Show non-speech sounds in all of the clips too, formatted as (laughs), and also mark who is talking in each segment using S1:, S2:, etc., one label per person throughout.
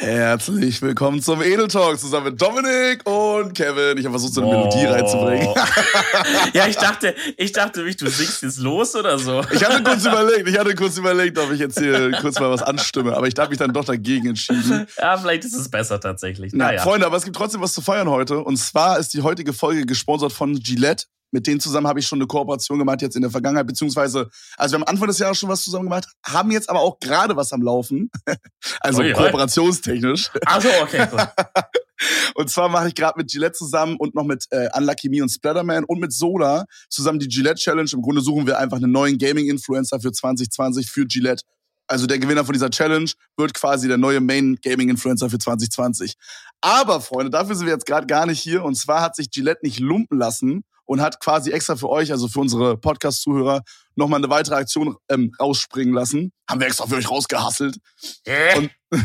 S1: Herzlich willkommen zum Edel Talk zusammen mit Dominik und Kevin. Ich habe versucht, so eine oh. Melodie reinzubringen. (laughs)
S2: ja, ich dachte, ich dachte, du singst jetzt los oder so.
S1: Ich hatte kurz überlegt, ich hatte kurz überlegt, ob ich jetzt hier kurz mal was anstimme, aber ich habe mich dann doch dagegen entschieden.
S2: Ja, vielleicht ist es besser tatsächlich.
S1: Naja. Na, Freunde, aber es gibt trotzdem was zu feiern heute. Und zwar ist die heutige Folge gesponsert von Gillette. Mit denen zusammen habe ich schon eine Kooperation gemacht jetzt in der Vergangenheit, beziehungsweise, also wir haben am Anfang des Jahres schon was zusammen gemacht, haben jetzt aber auch gerade was am Laufen. (laughs) also Ui, kooperationstechnisch.
S2: Also okay. Cool. (laughs)
S1: und zwar mache ich gerade mit Gillette zusammen und noch mit äh, Unlucky Me und Splatterman und mit Soda zusammen die Gillette Challenge. Im Grunde suchen wir einfach einen neuen Gaming-Influencer für 2020 für Gillette. Also der Gewinner von dieser Challenge wird quasi der neue Main Gaming Influencer für 2020. Aber Freunde, dafür sind wir jetzt gerade gar nicht hier. Und zwar hat sich Gillette nicht lumpen lassen und hat quasi extra für euch, also für unsere Podcast-Zuhörer, nochmal eine weitere Aktion ähm, rausspringen lassen. Haben wir extra für euch rausgehasselt. Äh. Und, (laughs)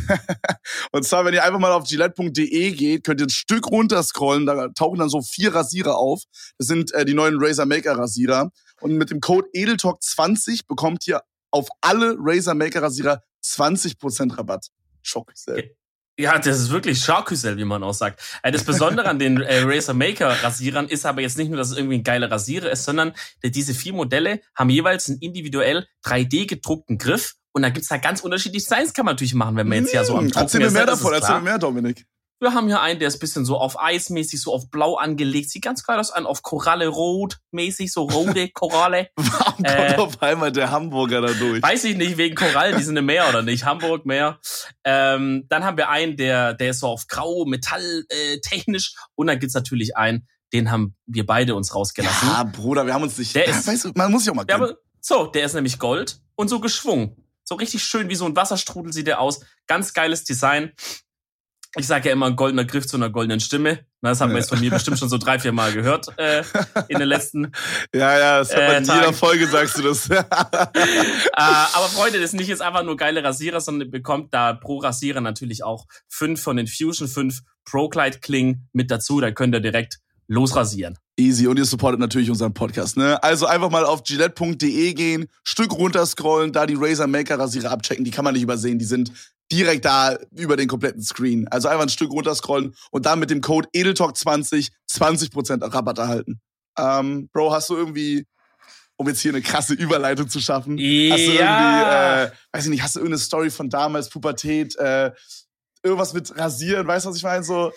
S1: und zwar, wenn ihr einfach mal auf gillette.de geht, könnt ihr ein Stück runterscrollen, da tauchen dann so vier Rasierer auf. Das sind äh, die neuen Razer Maker Rasierer. Und mit dem Code EdelTalk20 bekommt ihr auf alle Razer Maker Rasierer 20% Rabatt. Schock. Selbst.
S2: Ja, das ist wirklich Charcuterie, wie man auch sagt. Äh, das Besondere an den äh, Razer Maker Rasierern ist aber jetzt nicht nur, dass es irgendwie ein geiler Rasierer ist, sondern diese vier Modelle haben jeweils einen individuell 3D gedruckten Griff und da gibt's da ganz unterschiedliche Designs, kann man natürlich machen, wenn man jetzt ja so am
S1: Drucken Erzähl mir mehr davon, erzähl mir mehr, Dominik.
S2: Wir haben hier einen, der ist bisschen so auf Eismäßig, so auf Blau angelegt. Sieht ganz geil aus an, auf Koralle Rot mäßig, so rote (laughs) Koralle.
S1: Warum äh, kommt auf einmal der Hamburger da durch?
S2: Weiß ich nicht, wegen Korallen, die sind im Meer oder nicht. Hamburg, Meer. Ähm, dann haben wir einen, der, der ist so auf Grau, Metall, äh, technisch. Und dann gibt's natürlich einen, den haben wir beide uns rausgelassen.
S1: Ja, Bruder, wir haben uns nicht. Der ist, weißt du, man muss sich auch mal.
S2: Aber, so, der ist nämlich Gold und so geschwungen. So richtig schön wie so ein Wasserstrudel sieht der aus. Ganz geiles Design ich sage ja immer ein goldener Griff zu einer goldenen Stimme. Das haben wir jetzt von mir bestimmt schon so drei, vier Mal gehört äh, (laughs) in den letzten.
S1: Ja, ja, das hat man äh, in jeder Folge sagst du das. (laughs) (laughs) äh,
S2: aber Freunde, das ist nicht jetzt einfach nur geile Rasierer, sondern ihr bekommt da pro Rasierer natürlich auch fünf von den Fusion 5 Pro Glide Klingen mit dazu. Da könnt ihr direkt losrasieren.
S1: Easy und ihr supportet natürlich unseren Podcast, ne? Also einfach mal auf gillette.de gehen, Stück runterscrollen, da die Razer Maker Rasierer abchecken, die kann man nicht übersehen, die sind direkt da über den kompletten Screen. Also einfach ein Stück runterscrollen und dann mit dem Code Edeltalk20 20% Rabatt erhalten. Ähm, Bro, hast du irgendwie, um jetzt hier eine krasse Überleitung zu schaffen,
S2: ja.
S1: hast du irgendwie, äh, weiß ich nicht, hast du irgendeine Story von damals, Pubertät, äh, irgendwas mit Rasieren, weißt du, was ich meine? So,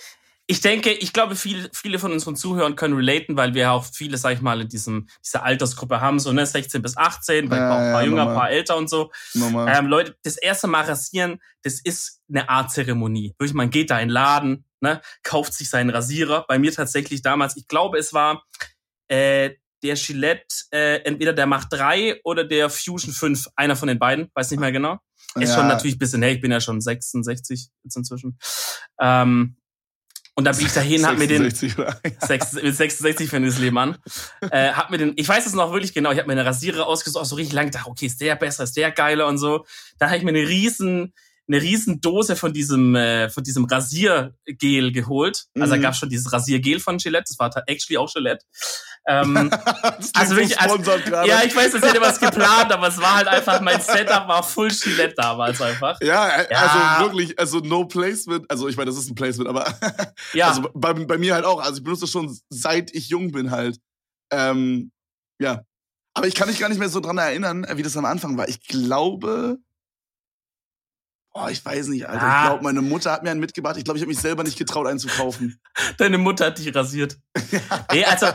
S2: ich denke, ich glaube, viele, viele von unseren Zuhörern können relaten, weil wir auch viele, sag ich mal, in diesem, dieser Altersgruppe haben, so ne, 16 bis 18, weil ja, ein paar ja, jünger, ein paar älter und so. Ähm, Leute, das erste Mal rasieren, das ist eine Art Zeremonie. Wirklich, man geht da in den Laden, ne, kauft sich seinen Rasierer. Bei mir tatsächlich damals, ich glaube, es war äh, der Gillette, äh, entweder der Macht 3 oder der Fusion 5, einer von den beiden, weiß nicht mehr genau. Ist ja. schon natürlich ein bisschen, hey, ich bin ja schon 66 jetzt inzwischen. Ähm, und da bin ich dahin, hab mir den 66, (laughs) mit 66 fängt das Leben an. Äh, hab mir den, ich weiß es noch wirklich genau, ich habe mir eine Rasierer ausgesucht, so richtig lang, dachte, okay, ist der besser, ist der geiler und so. Da habe ich mir eine riesen eine riesen Dose von diesem äh, von diesem Rasiergel geholt. Also mhm. da gab schon dieses Rasiergel von Gillette, das war actually auch Gillette. Ähm, (laughs) also wirklich, also, ja, ich weiß, es hätte was geplant, aber es war halt einfach, mein Setup war full Gillette damals einfach.
S1: Ja, äh, ja. also wirklich, also no placement, also ich meine, das ist ein Placement, aber (laughs) ja. also bei, bei mir halt auch, also ich benutze das schon seit ich jung bin halt. Ähm, ja. Aber ich kann mich gar nicht mehr so dran erinnern, wie das am Anfang war. Ich glaube, Oh, ich weiß nicht, Alter. Ah. Ich glaube, meine Mutter hat mir einen mitgebracht. Ich glaube, ich habe mich selber nicht getraut, einen zu kaufen. (laughs)
S2: Deine Mutter hat dich rasiert. ja. (laughs) Nee, also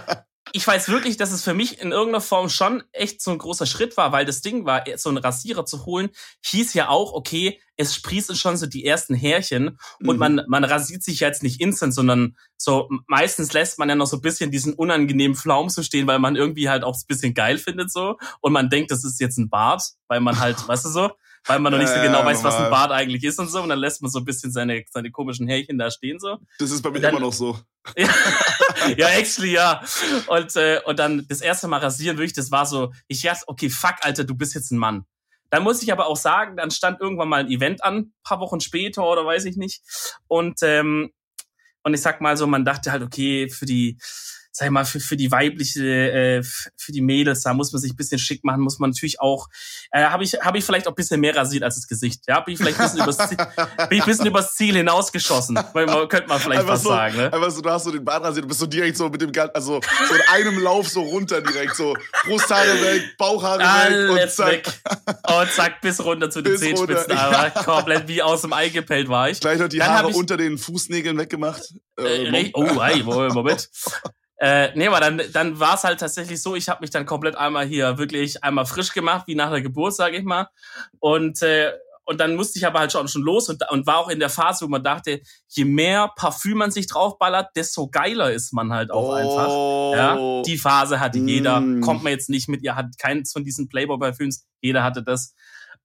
S2: ich weiß wirklich, dass es für mich in irgendeiner Form schon echt so ein großer Schritt war, weil das Ding war, so einen Rasierer zu holen, hieß ja auch, okay, es sprießen schon so die ersten Härchen und mhm. man, man rasiert sich jetzt nicht instant, sondern so meistens lässt man ja noch so ein bisschen diesen unangenehmen Flaum so stehen, weil man irgendwie halt auch ein bisschen geil findet so und man denkt, das ist jetzt ein Bart, weil man halt, (laughs) weißt du so, weil man noch nicht so genau ja, weiß, was ein Bart eigentlich ist und so. Und dann lässt man so ein bisschen seine, seine komischen Härchen da stehen so.
S1: Das ist bei mir dann, immer noch so.
S2: ja, (laughs) ja, actually, ja. Und, äh, und dann das erste Mal rasieren, wirklich, das war so, ich dachte, okay, fuck, Alter, du bist jetzt ein Mann. Dann muss ich aber auch sagen, dann stand irgendwann mal ein Event an, paar Wochen später oder weiß ich nicht. Und, ähm, und ich sag mal so, man dachte halt, okay, für die, sag ich mal, für, für die weibliche, äh, für die Mädels, da muss man sich ein bisschen schick machen, muss man natürlich auch, äh, habe ich, hab ich vielleicht auch ein bisschen mehr rasiert als das Gesicht. Ja, bin ich vielleicht ein bisschen übers Ziel, (laughs) bin ich ein bisschen übers Ziel hinausgeschossen. könnte man vielleicht
S1: einfach
S2: was
S1: so,
S2: sagen, ne?
S1: Einfach so, du hast so den Bart rasiert, du bist so direkt so mit dem, also so in einem Lauf so runter direkt, so Brusthaare weg, Bauchhaare
S2: Alles
S1: weg und zack.
S2: weg. Und zack, bis runter zu den Zehenspitzen.
S1: ja.
S2: komplett wie aus dem Ei gepellt war ich.
S1: Gleich noch die
S2: Dann
S1: Haare
S2: ich-
S1: unter den Fußnägeln weggemacht.
S2: Äh,
S1: Äh,
S2: oh, hey, Moment. Äh, nee, aber dann, dann war es halt tatsächlich so, ich habe mich dann komplett einmal hier wirklich einmal frisch gemacht, wie nach der Geburt, sage ich mal. Und, äh, und dann musste ich aber halt schon, schon los und, und war auch in der Phase, wo man dachte, je mehr Parfüm man sich draufballert, desto geiler ist man halt auch einfach.
S1: oh.
S2: Ja, die Phase hatte jeder.
S1: Mm.
S2: Kommt man jetzt nicht mit, ihr hat keins von diesen Playboy-Parfüms. Jeder hatte das.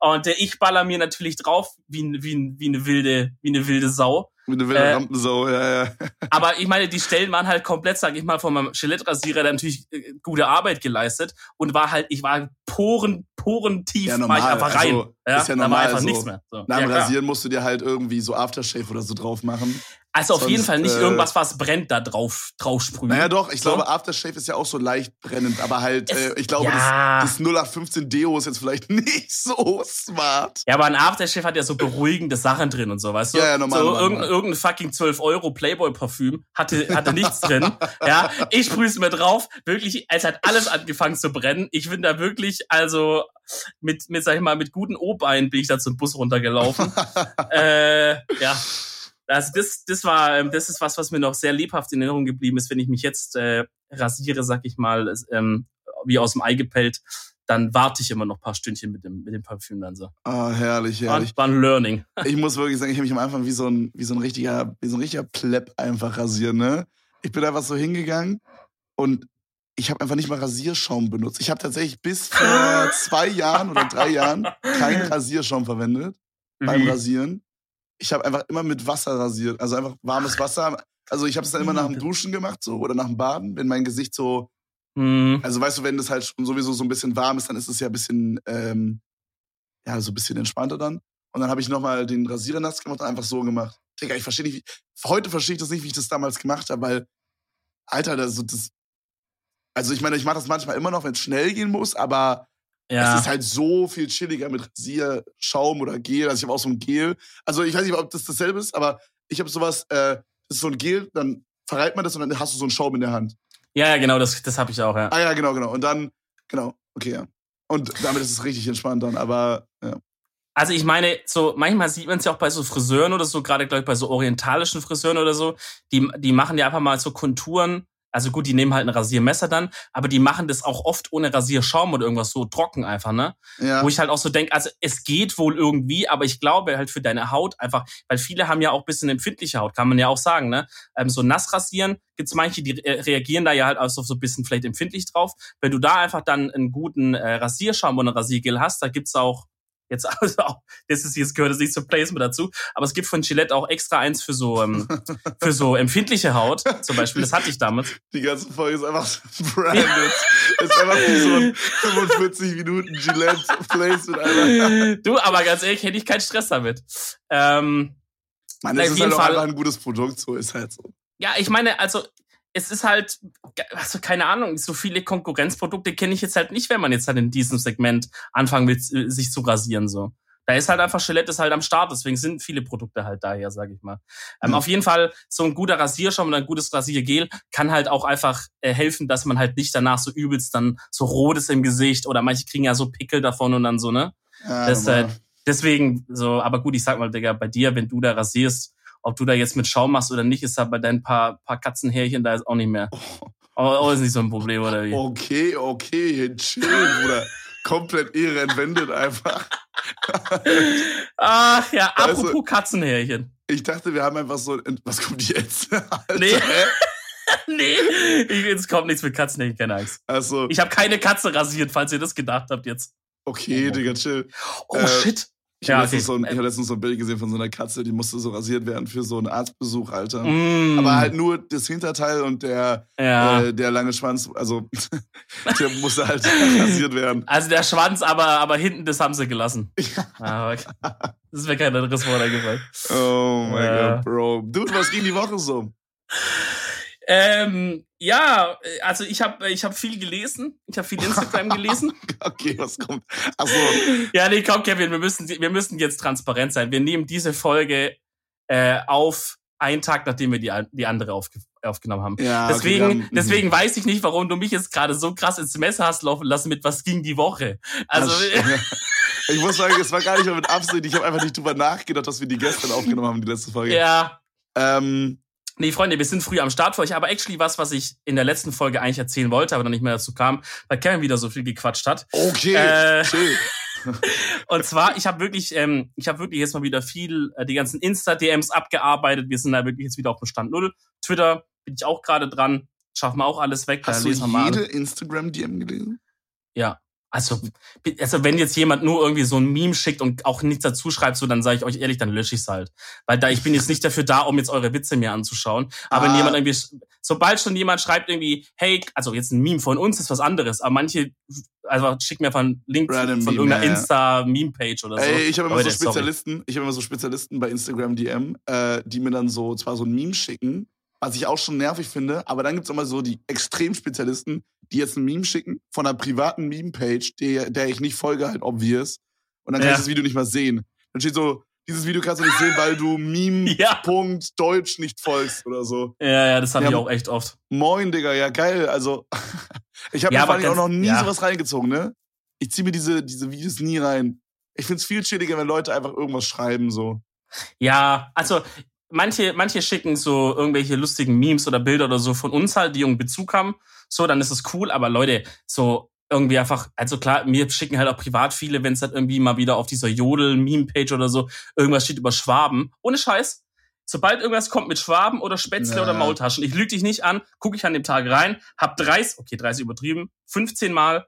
S2: Und äh, ich baller mir natürlich drauf wie, wie, wie eine wilde, wie eine wilde Sau.
S1: Mit einer wilden
S2: äh,
S1: Rampensau, ja, ja. (laughs)
S2: Aber ich meine, die Stellen waren halt komplett, sag ich mal, von meinem Gillette-Rasierer der natürlich äh, gute Arbeit geleistet und war halt, ich war poren, poren tief,
S1: Ja,
S2: war
S1: normal.
S2: ich einfach rein.
S1: Also,
S2: ja,
S1: ist ja
S2: da war
S1: normal
S2: einfach
S1: so.
S2: nichts mehr. So.
S1: Nach
S2: Ja,
S1: dem
S2: klar.
S1: Rasieren musst du dir halt irgendwie so Aftershave oder so drauf machen.
S2: Also auf jeden Fall nicht
S1: äh,
S2: irgendwas, was brennt, da drauf, drauf sprühen.
S1: Naja, doch, ich
S2: So.
S1: glaube, Aftershave ist ja auch so leicht brennend, aber halt,
S2: Es-
S1: äh, ich glaube,
S2: ja.
S1: das, das 0815 Deo ist jetzt vielleicht (laughs) nicht so smart.
S2: Ja, aber ein Aftershave hat ja so beruhigende Sachen drin und so, weißt du?
S1: Ja, ja, normal,
S2: so
S1: normal,
S2: irgendein, irgendein fucking 12 Euro Playboy-Parfüm hatte, hatte nichts drin. (laughs) Ja, ich sprüh's mir drauf. Wirklich, es hat alles angefangen zu brennen. Ich bin da wirklich, also mit, mit, sag ich mal, mit guten O-Beinen bin ich da zum Bus runtergelaufen. (laughs) äh, ja. Also das, das war, ähm, das ist was, was mir noch sehr lebhaft in Erinnerung geblieben ist, wenn ich mich jetzt äh, rasiere, sag ich mal, ähm, wie aus dem Ei gepellt, dann warte ich immer noch ein paar Stündchen mit dem, mit dem Parfüm dann so.
S1: Ah, herrlich, herrlich.
S2: war ein Learning. (laughs)
S1: Ich muss wirklich sagen, ich habe mich am Anfang wie so ein, wie so ein richtiger, wie so ein richtiger Plepp einfach rasieren, ne? Ich bin einfach so hingegangen und ich habe einfach nicht mal Rasierschaum benutzt. Ich habe tatsächlich bis vor (laughs) zwei Jahren oder drei Jahren keinen Rasierschaum verwendet beim? Rasieren. Ich habe einfach immer mit Wasser rasiert, also einfach warmes Wasser. Also ich habe es dann immer nach dem Duschen gemacht so oder nach dem Baden, wenn mein Gesicht so
S2: Hm.
S1: also weißt du, wenn das halt schon sowieso so ein bisschen warm ist, dann ist es ja ein bisschen, ähm, ja, so ein bisschen entspannter dann. Und dann habe ich nochmal den Rasierer nass gemacht und einfach so gemacht. Digga, ich verstehe nicht, wie, heute verstehe ich das nicht, wie ich das damals gemacht habe, weil, Alter, das, das also ich meine, ich mache das manchmal immer noch, wenn es schnell gehen muss, aber
S2: Ja.
S1: es ist halt so viel chilliger mit Rasierschaum oder Gel. Also ich habe auch so ein Gel. Also ich weiß nicht, ob das dasselbe ist, aber ich habe sowas, äh, das ist so ein Gel, dann verreibt man das und dann hast du so einen Schaum in der Hand.
S2: ja, ja, genau, das, das habe ich auch, ja.
S1: Ah ja, genau, genau. Und dann, genau, okay, ja. Und damit ist es richtig entspannt dann, aber ja.
S2: Also ich meine, so manchmal sieht man es ja auch bei so Friseuren oder so, gerade glaube ich bei so orientalischen Friseuren oder so, die, die machen ja einfach mal so Konturen. Also gut, die nehmen halt ein Rasiermesser dann, aber die machen das auch oft ohne Rasierschaum oder irgendwas so trocken einfach, ne?
S1: ja.
S2: Wo ich halt auch so denke, also es geht wohl irgendwie, aber ich glaube halt für deine Haut einfach, weil viele haben ja auch ein bisschen empfindliche Haut, kann man ja auch sagen, ne? Ähm, so nass rasieren, gibt's manche, die reagieren da ja halt auch so so ein bisschen vielleicht empfindlich drauf. Wenn du da einfach dann einen guten äh, Rasierschaum oder Rasiergel hast, da gibt's auch Jetzt (laughs) also auch, das ist jetzt gehört es nicht zum Placement dazu, aber es gibt von Gillette auch extra eins für so ähm, für so empfindliche Haut, zum Beispiel. Das hatte ich damals.
S1: Die ganze Folge ist einfach branded. ist einfach wie so ein 45 Minuten Gillette Placement, Alter.
S2: Du, aber ganz ehrlich, hätte ich keinen Stress damit. Ähm,
S1: das
S2: auf
S1: ist halt auch einfach ein gutes Produkt, so ist halt so.
S2: Ja, ich meine, also es ist halt, also keine Ahnung, so viele Konkurrenzprodukte kenne ich jetzt halt nicht, wenn man jetzt halt in diesem Segment anfangen will, äh, sich zu rasieren so. Da ist halt einfach Gillette ist halt am Start, deswegen sind viele Produkte halt daher, sage ich mal. Ähm,
S1: Mhm.
S2: Auf jeden Fall so ein guter Rasierschaum oder ein gutes Rasiergel kann halt auch einfach äh, helfen, dass man halt nicht danach so übelst dann so rot ist im Gesicht oder manche kriegen ja so Pickel davon und dann so, ne?
S1: Ja,
S2: Das, äh, deswegen so, aber gut, ich sag mal, Digga, bei dir, wenn du da rasierst, ob du da jetzt mit Schaum machst oder nicht, ist da bei deinen paar, paar Katzenhärchen da jetzt auch nicht mehr. Oh, oh, ist nicht so ein Problem, oder wie?
S1: Okay, okay, chill, Bruder. Komplett Ehre entwendet einfach.
S2: Ach ja,
S1: Weißt
S2: apropos
S1: du-
S2: Katzenhärchen.
S1: Ich dachte, wir haben einfach so. Was kommt jetzt? (laughs) Alter,
S2: Nee. (laughs) nee, ich, jetzt kommt nichts mit Katzenhärchen, keine Angst.
S1: Also,
S2: Ich habe keine Katze rasiert, falls ihr das gedacht habt jetzt.
S1: okay, Digga, chill.
S2: Oh
S1: Äh,
S2: shit.
S1: Ich
S2: Ja,
S1: habe
S2: okay.
S1: letztens, so ein, ich hab letztens so ein Bild gesehen von so einer Katze, die musste so rasiert werden für so einen Arztbesuch, Alter.
S2: Mm,
S1: Aber halt nur das Hinterteil und der,
S2: ja.
S1: äh, der lange Schwanz, also (laughs) der musste halt rasiert werden.
S2: Also der Schwanz, aber, aber hinten, das haben sie gelassen. Ah, okay. Das wäre kein anderes Wort eingefallen.
S1: Oh mein
S2: Ja.
S1: Gott, Bro. Dude, was ging die Woche so?
S2: Ähm, ja, also ich habe ich hab viel gelesen. Ich habe viel Instagram (laughs) gelesen.
S1: okay, was kommt? Achso.
S2: Ja, nee, komm, Kevin, wir müssen, wir müssen jetzt transparent sein. Wir nehmen diese Folge äh, auf einen Tag, nachdem wir die, die andere aufge aufgenommen haben. Ja, deswegen, okay, haben, deswegen weiß ich nicht, warum du mich jetzt gerade so krass ins Messer hast laufen lassen mit was ging die Woche. Also. (laughs) (laughs)
S1: ich muss sagen, es war gar nicht mehr mit Absicht. Ich habe einfach nicht drüber nachgedacht, dass wir die gestern aufgenommen haben, die letzte Folge.
S2: Ja. Ähm, Nee, Freunde, wir sind früh am Start für euch, aber actually was, was ich in der letzten Folge eigentlich erzählen wollte, aber dann nicht mehr dazu kam, weil Kevin wieder so viel gequatscht hat.
S1: Okay, äh, (laughs)
S2: und zwar, ich habe wirklich, ähm, ich habe wirklich jetzt mal wieder viel äh, die ganzen Insta-DMs abgearbeitet. Wir sind da wirklich jetzt wieder auf Bestand Null. Twitter bin ich auch gerade dran. Schaffen wir auch alles weg.
S1: Hast du jede Instagram-DM gelesen?
S2: Ja. Also, also wenn jetzt jemand nur irgendwie so ein Meme schickt und auch nichts dazu schreibt, so dann sage ich euch ehrlich, dann lösche ich es halt. Weil da ich bin jetzt nicht dafür da, um jetzt eure Witze mir anzuschauen. Aber ah. wenn jemand irgendwie, sobald schon jemand schreibt irgendwie, hey, also jetzt ein Meme von uns ist was anderes, aber manche einfach schicken mir einfach einen Link Random von irgendeiner ja. Insta-Meme-Page oder so.
S1: Ey, ich habe immer so Spezialisten, sorry. ich habe immer so Spezialisten bei Instagram DM, äh, die mir dann so zwar so ein Meme schicken, was ich auch schon nervig finde, aber dann gibt's immer so die Extrem-Spezialisten, die jetzt ein Meme schicken von einer privaten Meme-Page, der, der ich nicht folge, halt obvious. Und dann kann ja. ich das Video nicht mal sehen. Dann steht so, dieses Video kannst du nicht sehen, weil du Meme.deutsch (laughs) ja. nicht folgst oder so.
S2: Ja, ja, das habe ja, ich auch echt oft.
S1: Moin, Digga, ja geil. Also, (laughs) ich habe ja, mir auch noch nie ja. sowas reingezogen, ne? Ich ziehe mir diese, diese Videos nie rein. Ich find's viel chilliger, wenn Leute einfach irgendwas schreiben, so.
S2: Ja, also manche, manche schicken so irgendwelche lustigen Memes oder Bilder oder so von uns halt, die irgendeinen Bezug haben. So, dann ist es cool. Aber Leute, so irgendwie einfach, also klar, mir schicken halt auch privat viele, wenn es halt irgendwie mal wieder auf dieser Jodel-Meme-Page oder so irgendwas steht über Schwaben. Ohne Scheiß. Sobald irgendwas kommt mit Schwaben oder Spätzle ja. oder Maultaschen, ich lüge dich nicht an, gucke ich an dem Tag rein, hab 30, okay, 30 übertrieben, 15 Mal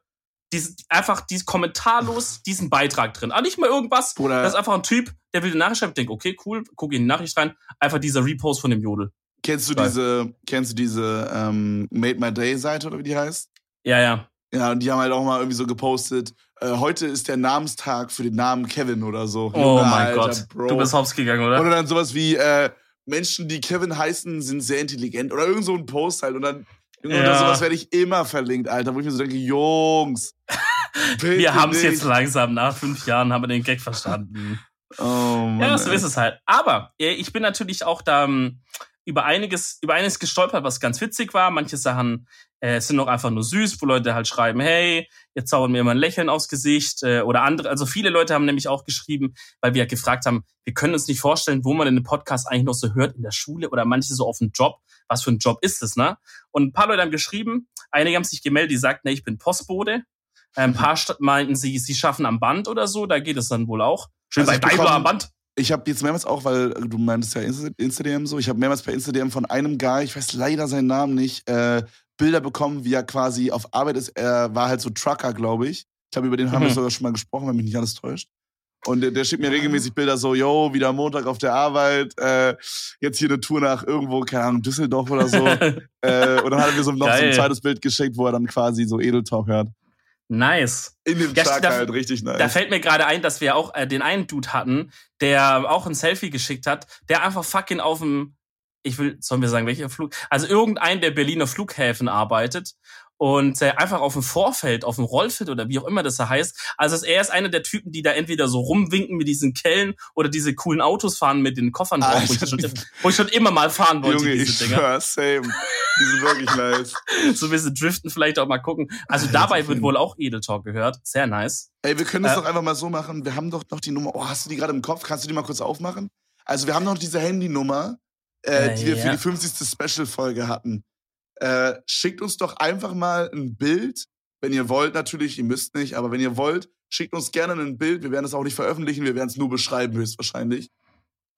S2: diesen, einfach dies, kommentarlos diesen Beitrag drin. Aber nicht mal irgendwas. Oder das ist einfach ein Typ, der will eine Nachricht schreiben, denkt, okay, cool, guck in die Nachricht rein. Einfach dieser Repost von dem Jodel.
S1: Kennst du Geil. diese, kennst du diese ähm, Made My Day Seite oder wie die heißt?
S2: Ja, ja.
S1: Ja, und die haben halt auch mal irgendwie so gepostet, äh, heute ist der Namenstag für den Namen Kevin oder so.
S2: Oh Junge, mein Alter, Gott, Bro. du bist hops gegangen, oder?
S1: Oder dann sowas wie, äh, Menschen, die Kevin heißen, sind sehr intelligent. Oder irgend so ein Post halt. Und dann ja. Oder sowas werde ich immer verlinkt, Alter, wo ich mir so denke, Jungs. (laughs)
S2: wir haben es jetzt langsam, nach fünf Jahren haben wir den Gag verstanden.
S1: Oh Mann,
S2: ja, so ist es halt. Aber äh, ich bin natürlich auch da ähm, über einiges, über einiges gestolpert, was ganz witzig war. Manche Sachen äh, sind noch einfach nur süß, wo Leute halt schreiben, hey, jetzt zaubern mir immer ein Lächeln aufs Gesicht äh, oder andere. Also viele Leute haben nämlich auch geschrieben, weil wir ja gefragt haben, wir können uns nicht vorstellen, wo man den Podcast eigentlich noch so hört, in der Schule oder manche so auf dem Job. Was für ein Job ist es, ne? Und ein paar Leute haben geschrieben, einige haben sich gemeldet, die sagten, nee, ich bin Postbote. Ein paar meinten sie, sie schaffen am Band oder so, da geht es dann wohl auch.
S1: Schön also bei Daiwa am Band. Ich habe jetzt mehrmals auch, weil du meintest ja Instagram so, ich habe mehrmals per Instagram von einem Guy, ich weiß leider seinen Namen nicht, äh, Bilder bekommen, wie er quasi auf Arbeit ist. Er war halt so Trucker, glaube ich. Ich glaube, über den haben mhm. wir sogar schon mal gesprochen, wenn mich nicht alles täuscht. Und der, der schickt mir regelmäßig Bilder so, yo, wieder Montag auf der Arbeit, äh, jetzt hier eine Tour nach irgendwo, keine Ahnung, Düsseldorf oder so. (laughs) äh, und dann hat er mir so noch Geil. so ein zweites Bild geschickt, wo er dann quasi so Edeltalk hört.
S2: Nice.
S1: In dem ja, Tag da, halt, richtig nice.
S2: Da fällt mir gerade ein, dass wir auch äh, den einen Dude hatten, der auch ein Selfie geschickt hat, der einfach fucking auf dem ich will, sollen wir sagen, welcher Flug? Also irgendein der Berliner Flughäfen arbeitet und äh, einfach auf dem Vorfeld, auf dem Rollfeld oder wie auch immer das da heißt. Also er ist einer der Typen, die da entweder so rumwinken mit diesen Kellen oder diese coolen Autos fahren mit den Koffern drauf, wo, ich schon, wo ich schon immer mal fahren wollte,
S1: Junge,
S2: diese
S1: ich Dinger. same. Die sind wirklich nice. (laughs)
S2: so ein bisschen driften, vielleicht auch mal gucken. Also Alter, dabei wird wohl auch Edel Talk gehört. Sehr nice.
S1: Ey, wir können das äh, doch einfach mal so machen. Wir haben doch noch die Nummer. Oh, hast du die gerade im Kopf? Kannst du die mal kurz aufmachen? Also wir haben noch diese Handynummer äh, die wir ja. für die 50. Special-Folge hatten. Äh, schickt uns doch einfach mal ein Bild, wenn ihr wollt natürlich, ihr müsst nicht, aber wenn ihr wollt, schickt uns gerne ein Bild. Wir werden es auch nicht veröffentlichen, wir werden es nur beschreiben höchstwahrscheinlich.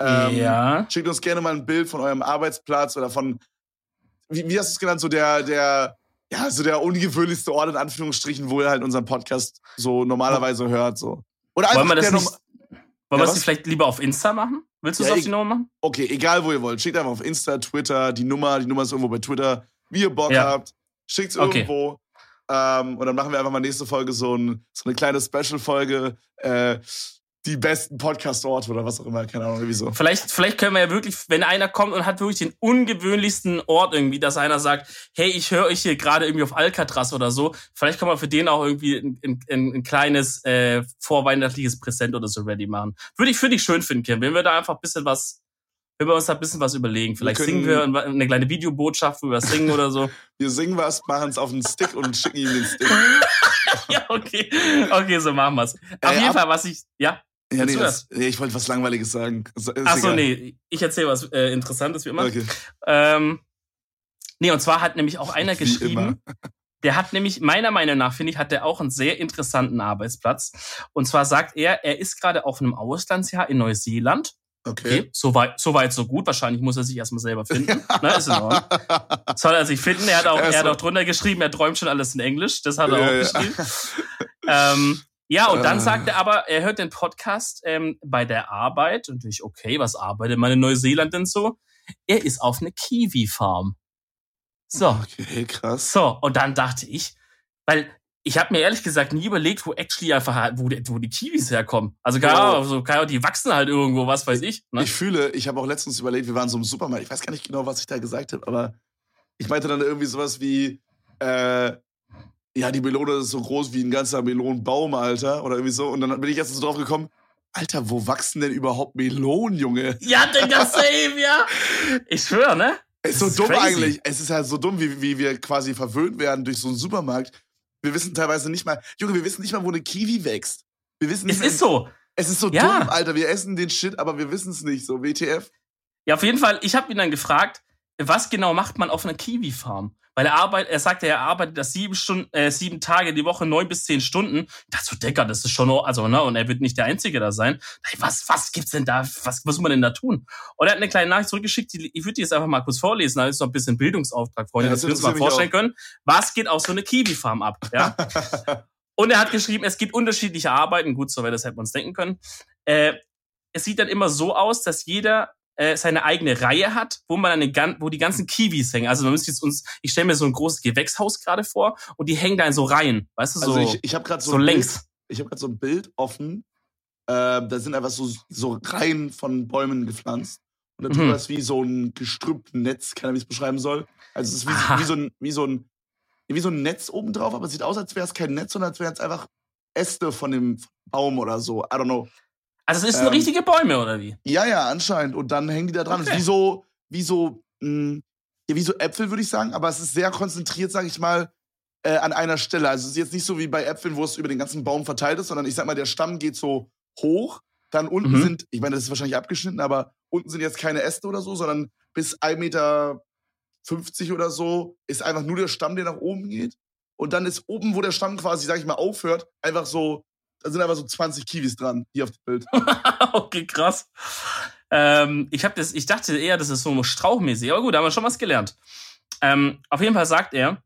S1: Ähm, ja. Schickt uns gerne mal ein Bild von eurem Arbeitsplatz oder von, wie, wie hast du es genannt, so der, der, ja, so der ungewöhnlichste Ort in Anführungsstrichen, wo ihr halt unseren Podcast so normalerweise hört. So.
S2: Oder einfach Wollen wir das nicht, wollen ja, wir vielleicht lieber auf Insta machen? Willst du es ja, auf die Nummer machen?
S1: Okay, egal wo ihr wollt. Schickt einfach auf Insta, Twitter, die Nummer. Die Nummer ist irgendwo bei Twitter. Wie ihr Bock ja. habt, schickt es okay. irgendwo. Ähm, und dann machen wir einfach mal nächste Folge so, ein, so eine kleine Special-Folge. Äh, die besten Podcast-Orte oder was auch immer, keine Ahnung, irgendwie so.
S2: Vielleicht, vielleicht können wir ja wirklich, wenn einer kommt und hat wirklich den ungewöhnlichsten Ort irgendwie, dass einer sagt, hey, ich höre euch hier gerade irgendwie auf Alcatraz oder so, vielleicht kann man für den auch irgendwie ein, ein, ein kleines äh, vorweihnachtliches Präsent oder so ready machen. Würde ich, würde ich schön finden, Kim, wenn wir da einfach ein bisschen was wir uns da ein bisschen was überlegen. Vielleicht wir singen wir eine kleine Videobotschaft, wo wir singen oder so. (laughs)
S1: Wir singen was, machen es auf den Stick und schicken ihm den Stick. (laughs)
S2: ja, okay. Okay, so machen wir's. Auf äh, jeden Fall, was ich, ja.
S1: Ja, nee, das, nee, ich wollte was Langweiliges sagen.
S2: Ach so, nee, ich erzähle was äh, Interessantes wie immer. Okay. Ähm, nee, und zwar hat nämlich auch einer wie geschrieben, immer. der hat nämlich, meiner Meinung nach, finde ich, hat der auch einen sehr interessanten Arbeitsplatz. Und zwar sagt er, er ist gerade auf einem Auslandsjahr in Neuseeland. Okay. okay. So, weit, so weit, so gut. Wahrscheinlich muss er sich erstmal selber finden. Na, ne, ist in Ordnung. (laughs) Soll er sich finden? Er hat auch, er hat auch drunter geschrieben, er träumt schon alles in Englisch. Das hat er ja, auch geschrieben. (laughs) ähm, ja, und dann äh. sagt er aber, er hört den Podcast ähm, bei der Arbeit. Und ich, okay, was arbeitet man in Neuseeland denn so? Er ist auf eine Kiwi-Farm. So.
S1: Okay, krass.
S2: So, und dann dachte ich, weil ich habe mir ehrlich gesagt nie überlegt, wo actually einfach, wo die, wo die Kiwis herkommen. Also gar, oh. so, gar, die wachsen halt irgendwo, was weiß ich.
S1: Ne? Ich fühle, ich habe auch letztens überlegt, wir waren so im Supermarkt, ich weiß gar nicht genau, was ich da gesagt habe, aber ich meinte dann irgendwie sowas wie, äh, ja, die Melone ist so groß wie ein ganzer Melonenbaum, Alter. Oder irgendwie so. Und dann bin ich erst so drauf gekommen, Alter, wo wachsen denn überhaupt Melonen, Junge?
S2: Ja, Digga, (laughs) same, ja. Ich schwöre, ne?
S1: Es ist so ist dumm crazy. eigentlich. Es ist halt so dumm, wie, wie wir quasi verwöhnt werden durch so einen Supermarkt. Wir wissen teilweise nicht mal, Junge, wir wissen nicht mal, wo eine Kiwi wächst. Wir wissen nicht
S2: Es ist so.
S1: Es ist so ja. dumm, Alter. Wir essen den Shit, aber wir wissen es nicht. So, WTF.
S2: Ja, auf jeden Fall. Ich habe ihn dann gefragt, was genau macht man auf einer Kiwi-Farm? Weil er arbeitet, er sagte, er arbeitet das sieben Stunden, äh, sieben Tage die Woche, neun bis zehn Stunden. Dachte so, Decker, das ist schon, also, ne, und er wird nicht der Einzige da sein. Was, was gibt's denn da? Was, muss man denn da tun? Und er hat eine kleine Nachricht zurückgeschickt, die, ich würde die jetzt einfach mal kurz vorlesen, da ist so ein bisschen Bildungsauftrag, Freunde, ja, das dass wir uns mal vorstellen auch. können. Was geht auf so eine Kiwi-Farm ab, ja? (laughs) und er hat geschrieben, es gibt unterschiedliche Arbeiten, gut, so wäre das hätten wir uns denken können. Äh, es sieht dann immer so aus, dass jeder äh, seine eigene Reihe hat, wo man eine, wo die ganzen Kiwis hängen. Also man müsste jetzt uns, ich stelle mir so ein großes Gewächshaus gerade vor und die hängen da in so Reihen, weißt du, so,
S1: also ich, ich habe gerade so, so längs. Bild, ich habe gerade so ein Bild offen. Äh, da sind einfach so, so Reihen von Bäumen gepflanzt. Und darüber mhm. ist wie so ein Gestrüppnetz, keine Ahnung, wie es beschreiben soll. Also es ist wie, wie, so ein, wie, so ein, wie so ein Netz obendrauf, aber es sieht aus, als wäre es kein Netz, sondern als wären es einfach Äste von dem Baum oder so. I don't know.
S2: Also es sind ähm, richtige Bäume, oder wie?
S1: Ja, ja, anscheinend. Und dann hängen die da dran. Okay. wie so, wie so, mh, hm, ja, wie so Äpfel, würde ich sagen, aber es ist sehr konzentriert, sage ich mal, äh, an einer Stelle. Also es ist jetzt nicht so wie bei Äpfeln, wo es über den ganzen Baum verteilt ist, sondern ich sag mal, der Stamm geht so hoch, dann unten mhm. sind, ich meine, das ist wahrscheinlich abgeschnitten, aber unten sind jetzt keine Äste oder so, sondern bis 1,50 Meter oder so ist einfach nur der Stamm, der nach oben geht. Und dann ist oben, wo der Stamm quasi, sag ich mal, aufhört, einfach so da sind einfach so 20 Kiwis dran, hier auf dem Bild. (laughs)
S2: okay, krass. Ähm, ich, hab das, ich dachte eher, das ist so strauchmäßig, aber gut, da haben wir schon was gelernt. Ähm, auf jeden Fall sagt er,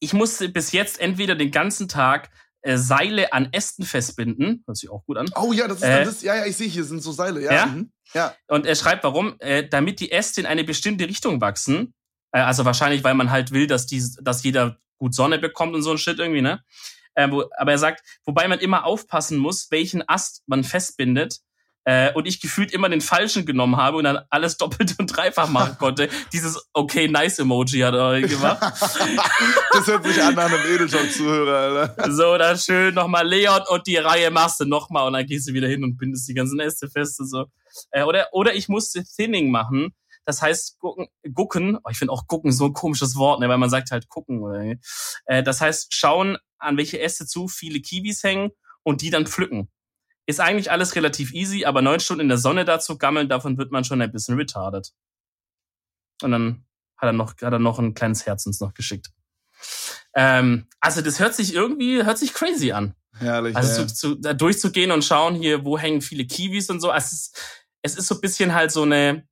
S2: ich musste bis jetzt entweder den ganzen Tag äh, Seile an Ästen festbinden, hört sich auch gut an.
S1: Oh ja, das ist äh, das, ja, ja, ich sehe hier sind so Seile, ja.
S2: Ja. Mhm. ja. Und er schreibt, warum, äh, damit die Äste in eine bestimmte Richtung wachsen. Äh, also wahrscheinlich, weil man halt will, dass die, dass jeder gut Sonne bekommt und so ein Shit irgendwie, ne? Äh, wo, aber er sagt, wobei man immer aufpassen muss, welchen Ast man festbindet. Äh, und ich gefühlt immer den falschen genommen habe und dann alles (laughs) doppelt und dreifach machen konnte. Dieses okay, nice Emoji hat er (laughs) gemacht.
S1: das hört sich an nach einem Edeltalk-Zuhörer,
S2: Alter. So, dann schön nochmal Leon und die Reihe machst du nochmal und dann gehst du wieder hin und bindest die ganzen Äste fest und so. Äh, oder, oder ich musste Thinning machen. Das heißt, gucken, gucken oh, ich finde auch gucken so ein komisches Wort, ne, weil man sagt halt gucken. Oder, äh, das heißt, schauen, an welche Äste zu viele Kiwis hängen und die dann pflücken. Ist eigentlich alles relativ easy, aber neun Stunden in der Sonne dazu gammeln, davon wird man schon ein bisschen retarded. Und dann hat er noch, hat er noch ein kleines Herz uns noch geschickt. Ähm, also das hört sich irgendwie, hört sich crazy an.
S1: Herrlich.
S2: Also ja. zu, zu, da durchzugehen und schauen hier, wo hängen viele Kiwis und so. Also es ist, es ist so ein bisschen halt so eine,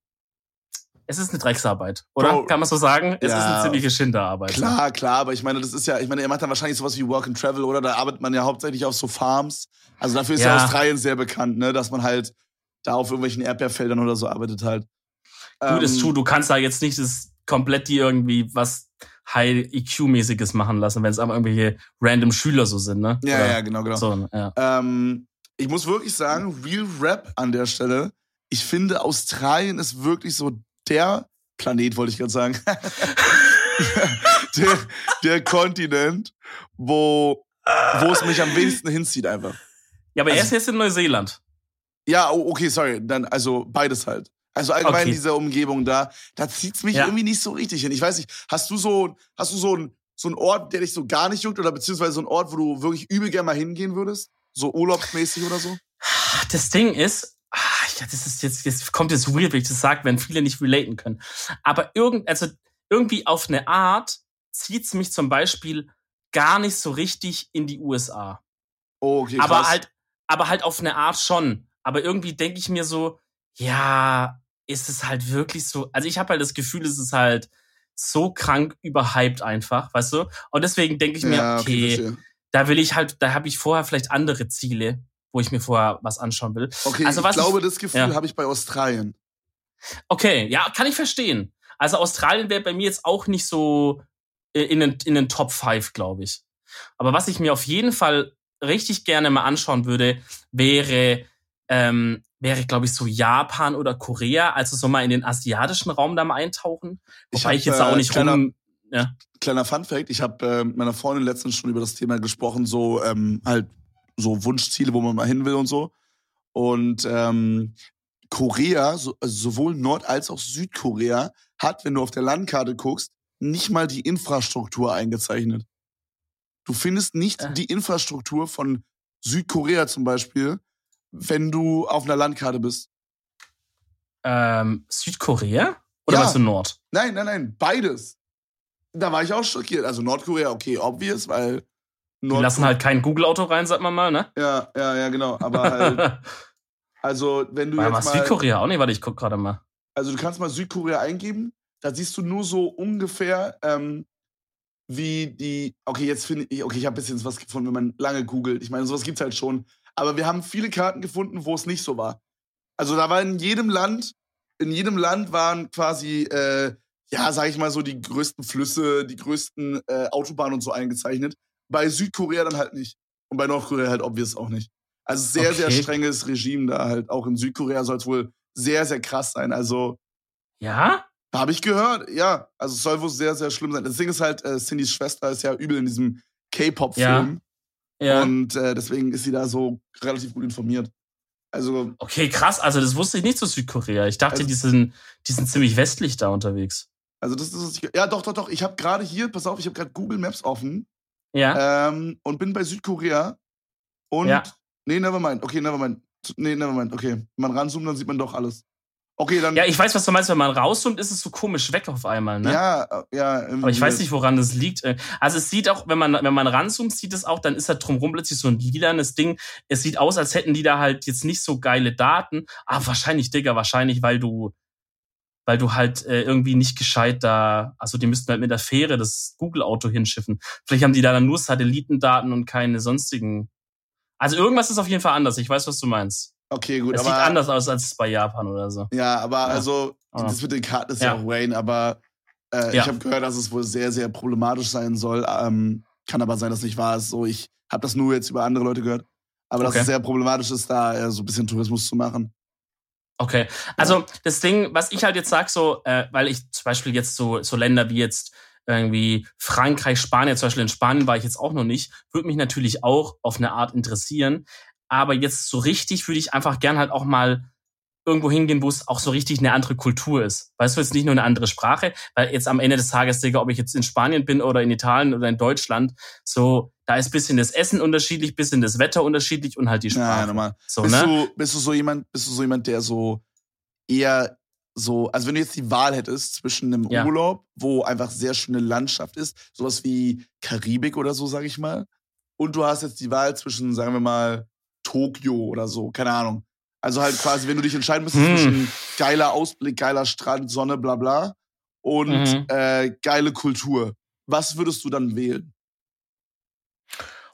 S2: es ist eine Drecksarbeit, oder? Bro, Kann man so sagen? Es ja, ist eine ziemliche Schinderarbeit.
S1: Klar, klar, aber ich meine, das ist ja, ich meine, er macht dann wahrscheinlich sowas wie Work and Travel, oder? Da arbeitet man ja hauptsächlich auf so Farms. Also dafür ist ja, ja Australien sehr bekannt, ne? Dass man halt da auf irgendwelchen Erdbeerfeldern oder so arbeitet halt.
S2: Gut, ähm, ist true, du kannst da jetzt nicht das komplett die irgendwie was High EQ-mäßiges machen lassen, wenn es aber irgendwelche random Schüler so sind, ne?
S1: Ja, oder ja, genau, genau. So, ja. Ähm, ich muss wirklich sagen, Real Rap an der Stelle. Ich finde, Australien ist wirklich so der Planet, wollte ich gerade sagen. (laughs) der, der Kontinent, wo, wo es mich am wenigsten hinzieht einfach.
S2: Ja, aber also, er ist jetzt in Neuseeland.
S1: Ja, oh, okay, sorry. Dann, also beides halt. Also allgemein okay. diese Umgebung da, da zieht's mich ja. irgendwie nicht so richtig hin. Ich weiß nicht, hast du so, hast du so ein, so ein Ort, der dich so gar nicht juckt oder beziehungsweise so ein Ort, wo du wirklich übel gerne mal hingehen würdest? So urlaubsmäßig oder so?
S2: Das Ding ist, das ist jetzt, jetzt kommt jetzt weird, wenn ich das sage, wenn viele nicht relaten können. Aber irgend, also irgendwie auf eine Art zieht's mich zum Beispiel gar nicht so richtig in die USA.
S1: Oh, okay,
S2: krass. Aber halt, aber halt auf eine Art schon. Aber irgendwie denke ich mir so, ja, ist es halt wirklich so. Also ich habe halt das Gefühl, es ist halt so krank überhyped einfach, weißt du? Und deswegen denke ich mir, ja, okay, okay da will ich halt, da habe ich vorher vielleicht andere Ziele, wo ich mir vorher was anschauen will.
S1: Okay, also, was ich glaube, ich, das Gefühl ja. habe ich bei Australien.
S2: Okay, ja, kann ich verstehen. Also Australien wäre bei mir jetzt auch nicht so äh, in den, in den Top 5, glaube ich. Aber was ich mir auf jeden Fall richtig gerne mal anschauen würde, wäre, ähm, wäre, glaube ich, so Japan oder Korea, also so mal in den asiatischen Raum da mal eintauchen. Wobei ich, hab, ich jetzt auch nicht kleiner, rum. Ja.
S1: Kleiner Fun Fact, ich habe äh, mit meiner Freundin letztens schon über das Thema gesprochen, so ähm, halt so Wunschziele, wo man mal hin will und so. Und ähm, Korea, so, also sowohl Nord- als auch Südkorea, hat, wenn du auf der Landkarte guckst, nicht mal die Infrastruktur eingezeichnet. Du findest nicht äh. die Infrastruktur von Südkorea zum Beispiel, wenn du auf einer Landkarte bist.
S2: Ähm, Südkorea? Oder ja. was du Nord?
S1: Nein, nein, nein, beides. Da war ich auch schockiert. Also Nordkorea, okay, obvious, weil.
S2: Nordkorea Die lassen halt kein Google-Auto rein, sagt man mal, ne?
S1: Ja, ja, ja, genau. Aber (laughs) halt. also, wenn du.
S2: War jetzt mal Südkorea auch nicht, warte, ich guck gerade mal.
S1: Also, du kannst mal Südkorea eingeben. Da siehst du nur so ungefähr, ähm, wie die. Okay, jetzt finde ich. Okay, ich habe ein bisschen was gefunden, wenn man lange googelt. Ich meine, sowas gibt's halt schon. Aber wir haben viele Karten gefunden, wo es nicht so war. Also, da war in jedem Land. In jedem Land waren quasi äh, ja, sag ich mal so, die größten Flüsse, die größten äh, Autobahnen und so eingezeichnet. Bei Südkorea dann halt nicht. Und bei Nordkorea halt obvious auch nicht. Also sehr, okay. sehr strenges Regime da halt. Auch in Südkorea soll es wohl sehr, sehr krass sein. Also.
S2: Ja?
S1: Habe ich gehört, ja. Also es soll wohl sehr, sehr schlimm sein. Das Ding ist halt, äh, Cindys Schwester ist ja übel in diesem K-Pop-Film. Ja. ja. Und äh, deswegen ist sie da so relativ gut informiert. Also.
S2: Okay, krass. Also das wusste ich nicht zu Südkorea. Ich dachte, also, die, sind, die sind ziemlich westlich da unterwegs.
S1: Also das ist ja doch doch doch. Ich habe gerade hier, pass auf, ich habe gerade Google Maps offen.
S2: Ja.
S1: Ähm, und bin bei Südkorea und ja. nee, never mind. Okay, never mind. Nee, never mind. Okay, wenn man ranzoomt, dann sieht man doch alles. Okay, dann.
S2: Ja, ich weiß, was du meinst. Wenn man rauszoomt, ist es so komisch weg auf einmal, ne?
S1: Ja, äh, ja.
S2: Aber ich weiß nicht, woran das liegt. Äh, also es sieht auch, wenn man wenn man ranzoomt, sieht es auch, dann ist da drumherum plötzlich so ein lilanes Ding. Es sieht aus, als hätten die da halt jetzt nicht so geile Daten. Ah, wahrscheinlich, Digga, wahrscheinlich, weil du weil du halt äh, irgendwie nicht gescheit da, also die müssten halt mit der Fähre das Google-Auto hinschiffen. Vielleicht haben die da dann nur Satellitendaten und keine sonstigen. Also irgendwas ist auf jeden Fall anders. Ich weiß, was du meinst.
S1: Okay, gut.
S2: Es aber, sieht anders aus als bei Japan oder so.
S1: Ja, aber ja. also, das mit den Karten ist ja, ja auch Wayne, aber äh, ja. ich habe gehört, dass es wohl sehr, sehr problematisch sein soll. Ähm, kann aber sein, dass nicht wahr ist. So, ich habe das nur jetzt über andere Leute gehört. Aber okay. dass es sehr problematisch ist, da äh, so ein bisschen Tourismus zu machen.
S2: Okay, also das Ding, was ich halt jetzt sag, so, äh, weil ich zum Beispiel jetzt so, so Länder wie jetzt irgendwie Frankreich, Spanien, zum Beispiel in Spanien war ich jetzt auch noch nicht, würde mich natürlich auch auf eine Art interessieren. Aber jetzt so richtig würde ich einfach gern halt auch mal irgendwo hingehen, wo es auch so richtig eine andere Kultur ist. Weißt du, jetzt nicht nur eine andere Sprache, weil jetzt am Ende des Tages, Digga, ob ich jetzt in Spanien bin oder in Italien oder in Deutschland, so, da ist bisschen das Essen unterschiedlich, bisschen das Wetter unterschiedlich und halt die Sprache. Ja,
S1: normal. So, bist, ne? du, bist du so jemand, bist du so jemand, der so eher so, also wenn du jetzt die Wahl hättest zwischen einem ja. Urlaub, wo einfach sehr schöne Landschaft ist, sowas wie Karibik oder so, sag ich mal, und du hast jetzt die Wahl zwischen, sagen wir mal, Tokio oder so, keine Ahnung. Also halt quasi, wenn du dich entscheiden müsstest mm. zwischen geiler Ausblick, geiler Strand, Sonne, bla bla und mhm. äh, geile Kultur. Was würdest du dann wählen?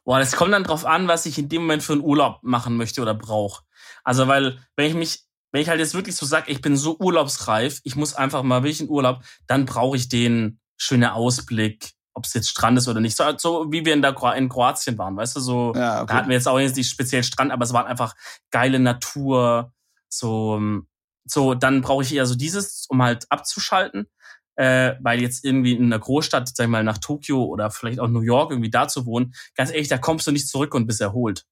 S2: Boah, das kommt dann drauf an, was ich in dem Moment für einen Urlaub machen möchte oder brauche. Also, weil, wenn ich mich, wenn ich halt jetzt wirklich so sage, ich bin so urlaubsreif, ich muss einfach mal wirklich in Urlaub, dann brauche ich den schönen Ausblick, ob es jetzt Strand ist oder nicht. So, so wie wir in, der, in Kroatien waren, weißt du, so, ja, okay. da hatten wir jetzt auch jetzt nicht speziell Strand, aber es war einfach geile Natur, so, so, dann brauche ich eher so dieses, um halt abzuschalten. Äh, weil jetzt irgendwie in einer Großstadt, sag ich mal, nach Tokio oder vielleicht auch New York irgendwie da zu wohnen, ganz ehrlich, da kommst du nicht zurück und bist erholt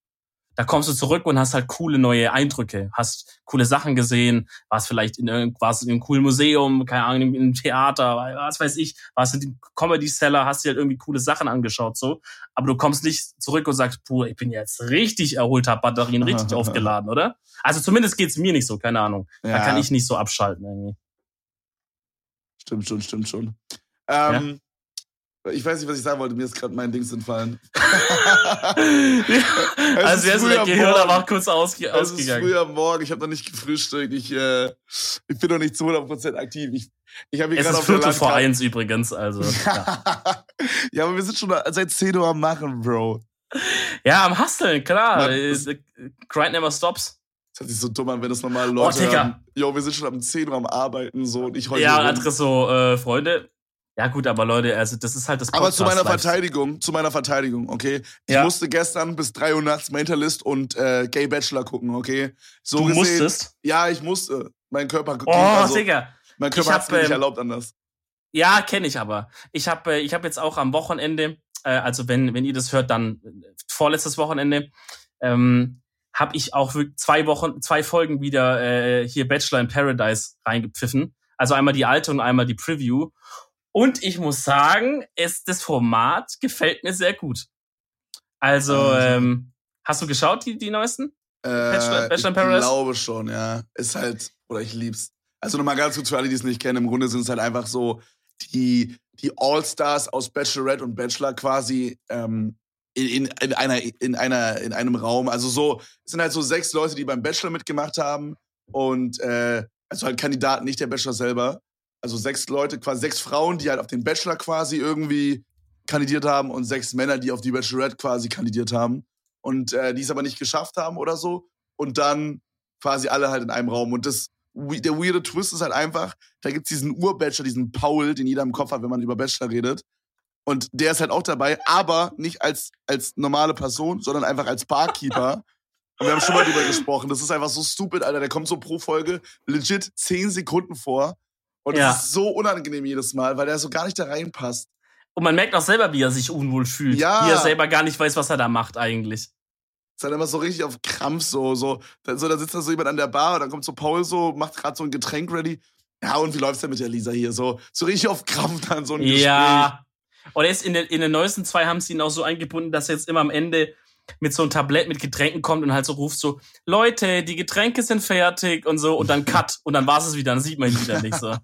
S2: da kommst du zurück und hast halt coole neue Eindrücke, hast coole Sachen gesehen, warst vielleicht in warst in einem coolen Museum, keine Ahnung, in einem Theater, was weiß ich, warst in dem Comedy Seller, hast dir halt irgendwie coole Sachen angeschaut, so. Aber du kommst nicht zurück und sagst, puh, ich bin jetzt richtig erholt, hab Batterien richtig (laughs) aufgeladen, oder? Also zumindest geht's mir nicht so, keine Ahnung. Ja. Da kann ich nicht so abschalten irgendwie.
S1: Stimmt schon, stimmt schon. Ähm, ja. Ich weiß nicht, was ich sagen wollte. Mir ist gerade mein Dings entfallen. (laughs)
S2: also jetzt ist der Gehirn aber auch kurz ausge
S1: es ausgegangen. Es ist früh am Morgen. Ich habe noch nicht gefrühstückt. Ich, äh, ich bin noch nicht zu 100% aktiv. Ich, ich habe
S2: gerade auf Viertel vor eins übrigens. Also, (laughs)
S1: ja. ja, aber wir sind schon seit 10 Uhr am Machen, Bro.
S2: Ja, am Husteln, klar. Man, äh, Grind never stops.
S1: Das hört sich so dumm an, wenn das normal Leute oh. Jo, wir sind schon am 10 Uhr am Arbeiten so und ich heute.
S2: Ja, andere so, äh, Freunde, ja, gut, aber Leute, also das ist halt das
S1: Podcast Aber zu meiner Verteidigung, zu meiner Verteidigung, okay? Ich ja. musste gestern bis 3 Uhr nachts Mentalist und äh, Gay Bachelor gucken, okay?
S2: So du gesehen, musstest?
S1: Ja, ich musste. Mein Körper
S2: Oh, also, Digga.
S1: Mein Körper hat mir nicht ähm, erlaubt anders.
S2: Ja, kenne ich aber. Ich habe äh, ich hab jetzt auch am Wochenende, äh, also wenn, wenn ihr das hört, dann äh, vorletztes Wochenende, ähm, habe ich auch zwei Wochen, zwei Folgen wieder äh, hier Bachelor in Paradise reingepfiffen. Also einmal die alte und einmal die Preview. Und ich muss sagen, es, das Format gefällt mir sehr gut. Also, ah, ähm, hast du geschaut, die, die neuesten?
S1: Äh, Bachelor, Bachelor ich glaube schon, ja. Ist halt, oder ich lieb's. Also nochmal ganz kurz für alle, die es nicht kennen, im Grunde sind es halt einfach so die, die All-Stars aus Bachelorette und Bachelor quasi ähm, in, in, in, einer, in, einer, in einem Raum. Also so, es sind halt so sechs Leute, die beim Bachelor mitgemacht haben und äh, also halt Kandidaten, nicht der Bachelor selber also sechs Leute, quasi sechs Frauen, die halt auf den Bachelor quasi irgendwie kandidiert haben und sechs Männer, die auf die Bachelorette quasi kandidiert haben und äh, die es aber nicht geschafft haben oder so und dann quasi alle halt in einem Raum und das der weirde Twist ist halt einfach, da gibt's diesen Ur-Bachelor, diesen Paul, den jeder im Kopf hat, wenn man über Bachelor redet. Und der ist halt auch dabei, aber nicht als, als normale Person, sondern einfach als Barkeeper. Und wir haben schon mal drüber gesprochen. Das ist einfach so stupid, Alter. Der kommt so pro Folge legit zehn Sekunden vor. Und ja. das ist so unangenehm jedes Mal, weil er so gar nicht da reinpasst.
S2: Und man merkt auch selber, wie er sich unwohl fühlt. Ja. Wie er selber gar nicht weiß, was er da macht eigentlich.
S1: Ist halt immer so richtig auf Krampf so. So, da, so, da sitzt da so jemand an der Bar und dann kommt so Paul so, macht gerade so ein Getränk ready. Ja, und wie läuft's denn mit der Lisa hier? So, so richtig auf Krampf dann so ein Gespräch. Ja.
S2: Und jetzt in den, in den neuesten zwei haben sie ihn auch so eingebunden, dass er jetzt immer am Ende mit so einem Tablett mit Getränken kommt und halt so ruft so, Leute, die Getränke sind fertig und so und dann (laughs) Cut und dann war es wieder, dann sieht man ihn wieder nicht so.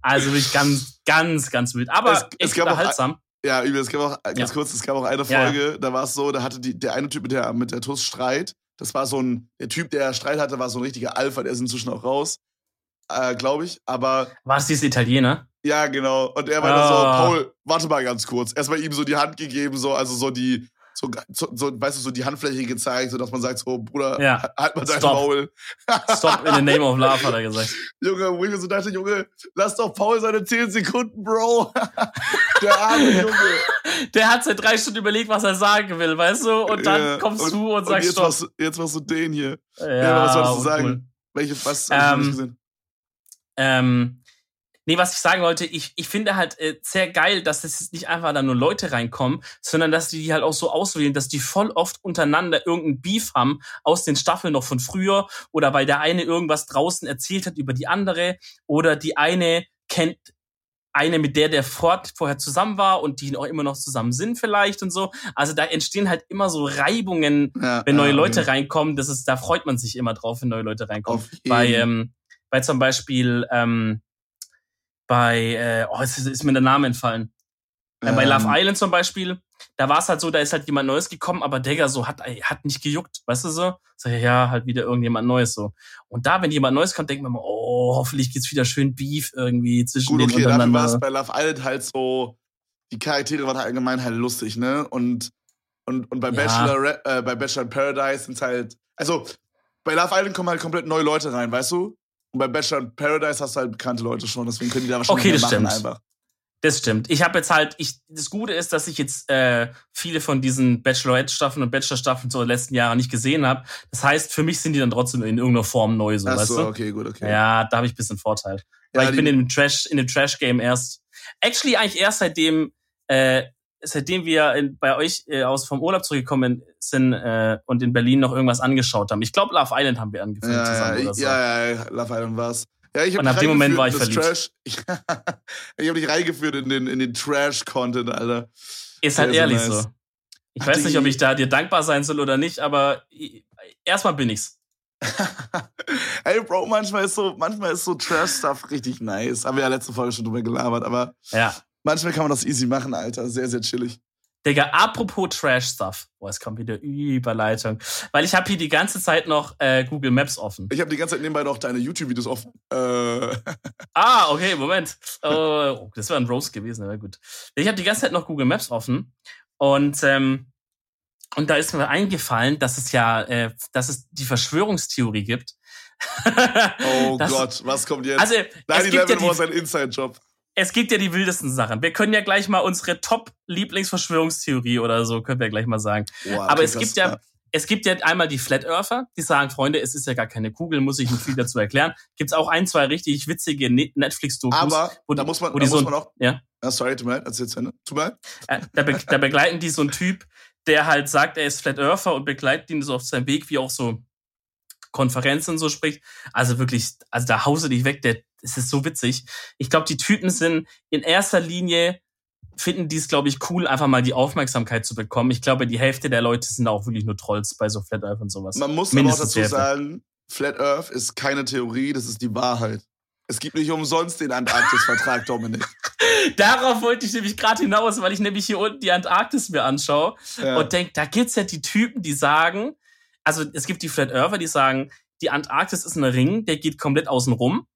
S2: Also wirklich ganz, ganz, ganz wild. Aber es, echt es unterhaltsam. Auch,
S1: ja, es gab auch, ganz ja. kurz, es gab auch eine Folge, ja. da war es so, da hatte die, der eine Typ mit der, mit der Tuss Streit. Das war so ein, der Typ, der Streit hatte, war so ein richtiger Alpha, der ist inzwischen auch raus. Äh, glaube ich, aber.
S2: War es dieser Italiener?
S1: Ja, genau. Und er war oh. so, ah. Paul, warte mal ganz kurz. Erstmal ihm so die Hand gegeben, so, also so die, so, so, so, weißt du, so die Handfläche gezeigt, so dass man sagt, so, Bruder, ja. halt mal dein Maul.
S2: Stop in the name of love, hat er gesagt. (laughs)
S1: Junge, wo ich mir so dachte, Junge, lass doch Paul seine 10 Sekunden, Bro. (laughs) Der arme Junge.
S2: Der hat seit drei Stunden überlegt, was er sagen will, weißt du? Und dann ja. kommst und, du und sagst, und
S1: jetzt Stopp. Machst, jetzt machst du den hier. Ja, ja was sollst du sagen? Cool. Welche, was hast ähm, du gesehen?
S2: Ähm, Nee, was ich sagen wollte, ich, ich finde halt äh, sehr geil, dass das nicht einfach da nur Leute reinkommen, sondern dass die die halt auch so auswählen, dass die voll oft untereinander irgendeinen Beef haben aus den Staffeln noch von früher oder weil der eine irgendwas draußen erzählt hat über die andere oder die eine kennt eine, mit der der fort vorher zusammen war und die auch immer noch zusammen sind vielleicht und so. Also da entstehen halt immer so Reibungen, ja, wenn neue ja, Leute reinkommen. Das ist, da freut man sich immer drauf, wenn neue Leute reinkommen. Bei, ähm, bei zum Beispiel ähm, bei, äh, oh, jetzt ist mir der Name entfallen. Ähm, bei Love ähm. Island zum Beispiel, da war es halt so, da ist halt jemand Neues gekommen, aber Digga, so hat, hat nicht gejuckt, weißt du so? Sag ich, ja, halt wieder irgendjemand Neues so. Und da, wenn jemand Neues kommt, denkt man mal, oh, hoffentlich geht's wieder schön Beef irgendwie zwischen Gut, okay,
S1: dafür war es bei Love Island halt so, die Charaktere waren halt allgemein halt lustig, ne? Und, und, und bei, ja. Bachelor, äh, bei Bachelor in Paradise sind halt, also bei Love Island kommen halt komplett neue Leute rein, weißt du? Und bei Bachelor in Paradise hast du halt bekannte Leute schon, deswegen können die da wahrscheinlich
S2: okay, das
S1: machen
S2: stimmt. einfach. Das stimmt. Ich habe jetzt halt, ich, das Gute ist, dass ich jetzt äh, viele von diesen Bachelorette-Staffeln und Bachelor-Staffeln so in den letzten Jahren nicht gesehen habe. Das heißt, für mich sind die dann trotzdem in irgendeiner Form neu, so, Ach weißt so, du?
S1: okay, gut, okay.
S2: Ja, da habe ich ein bisschen Vorteil. Weil ja, ich bin in dem Trash, in dem Trash-Game erst, actually eigentlich erst seitdem, äh, seitdem wir in, bei euch äh, aus vom Urlaub zurückgekommen sind äh, und in Berlin noch irgendwas angeschaut haben. Ich glaube, Love Island haben wir angefangen
S1: ja,
S2: zusammen
S1: ja, oder so. Ja, ja, Love Island war's. Ja, ich
S2: und ab dem Moment war ich verliebt.
S1: Trash. (laughs) ich habe dich reingeführt in den, in den Trash-Content, Alter.
S2: Ist halt ehrlich so. Nice. so. Ich Ach, weiß nicht, ob ich da dir dankbar sein soll oder nicht, aber erstmal bin ich's. (laughs)
S1: Ey, Bro, manchmal ist so, manchmal ist so Trash-Stuff richtig nice. Haben wir ja letzte Folge schon drüber gelabert, aber
S2: ja.
S1: Manchmal kann man das easy machen, Alter. Sehr, sehr chillig.
S2: Digga, apropos Trash-Stuff. Boah, es kommt wieder Überleitung. Weil ich habe hier die ganze Zeit noch äh, Google Maps offen.
S1: Ich habe die ganze Zeit nebenbei noch deine YouTube-Videos offen. Äh. (laughs)
S2: ah, okay, Moment. Oh, das wäre ein Roast gewesen, aber gut. Ich habe die ganze Zeit noch Google Maps offen. Und, ähm, und da ist mir eingefallen, dass es ja, äh, dass es die Verschwörungstheorie gibt. (laughs)
S1: oh das, Gott, was kommt jetzt?
S2: Also, 9-11
S1: ja war sein Inside-Job
S2: es gibt ja die wildesten Sachen. Wir können ja gleich mal unsere Top-Lieblingsverschwörungstheorie oder so, können wir gleich mal sagen. Wow, Aber es gibt ja, es gibt ja einmal die Flat Earther, die sagen, Freunde, es ist ja gar keine Kugel, muss ich nicht viel dazu erklären. Gibt's auch ein, zwei richtig witzige Netflix-Dokus.
S1: Aber wo da muss man, wo da muss man auch,
S2: ja?
S1: ja sorry, tut mir leid, erzähl's Ende. Tut mir leid.
S2: Äh, da, be da begleiten die so einen Typ, der halt sagt, er ist Flat Earther und begleitet ihn so auf seinem Weg, wie auch so Konferenzen so spricht. Also wirklich, also da hause dich weg, der, es ist so witzig. Ich glaube, die Typen sind in erster Linie finden die es, glaube ich, cool, einfach mal die Aufmerksamkeit zu bekommen. Ich glaube, die Hälfte der Leute sind auch wirklich nur Trolls bei so Flat Earth und sowas.
S1: Man muss aber auch dazu sagen, Flat Earth ist keine Theorie, das ist die Wahrheit. Es gibt nicht umsonst den Antarktis-Vertrag, Dominik. (laughs)
S2: Darauf wollte ich nämlich gerade hinaus, weil ich nämlich hier unten die Antarktis mir anschaue ja. und denke, da gibt's ja die Typen, die sagen, also es gibt die Flat Earther, die sagen, die Antarktis ist ein Ring, der geht komplett außen rum.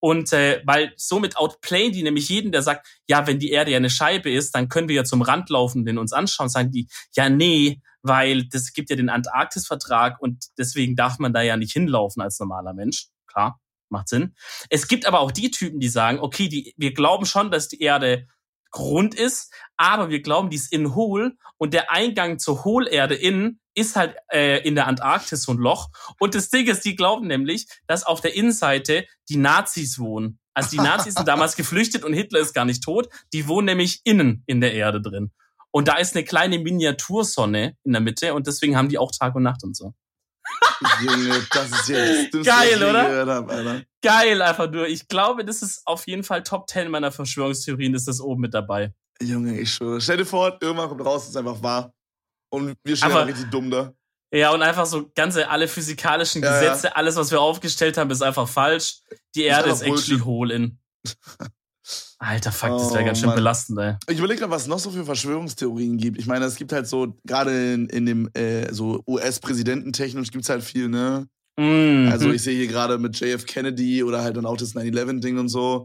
S2: Und äh, weil somit outplayen die nämlich jeden, der sagt, ja, wenn die Erde ja eine Scheibe ist, dann können wir ja zum Rand laufen, den uns anschauen, sagen die, ja, nee, weil das gibt ja den Antarktis-Vertrag und deswegen darf man da ja nicht hinlaufen als normaler Mensch. Klar, macht Sinn. Es gibt aber auch die Typen, die sagen, okay, die, wir glauben schon, dass die Erde Grund ist, aber wir glauben, die ist in hohl und der Eingang zur Hohlerde innen ist halt äh, in der Antarktis so ein Loch. Und das Ding ist, die glauben nämlich, dass auf der Innenseite die Nazis wohnen. Also die Nazis sind damals (laughs) geflüchtet und Hitler ist gar nicht tot. Die wohnen nämlich innen in der Erde drin. Und da ist eine kleine Miniatursonne in der Mitte und deswegen haben die auch Tag und Nacht und so.
S1: Junge, das ist jetzt
S2: das geil, oder? Hab, geil, einfach nur. Ich glaube, das ist auf jeden Fall Top 10 meiner Verschwörungstheorien, ist das oben mit dabei.
S1: Junge, ich schwöre. Stell dir vor, irgendwann kommt raus, ist einfach wahr. Und wir stehen einfach, richtig dumm da.
S2: Ja, und einfach so ganze, alle physikalischen ja, Gesetze, ja. alles, was wir aufgestellt haben, ist einfach falsch. Die Erde ist, ist actually hohl in. Alter, fuck, das wäre oh, ganz schön Mann. belastend, ey.
S1: Ich überlege gerade, was es noch so für Verschwörungstheorien gibt. Ich meine, es gibt halt so, gerade in, in dem äh, so US-Präsidententechnisch gibt es halt viel, ne?
S2: Mm
S1: Also ich sehe hier gerade mit JF Kennedy oder halt dann auch das 9-11-Ding und so.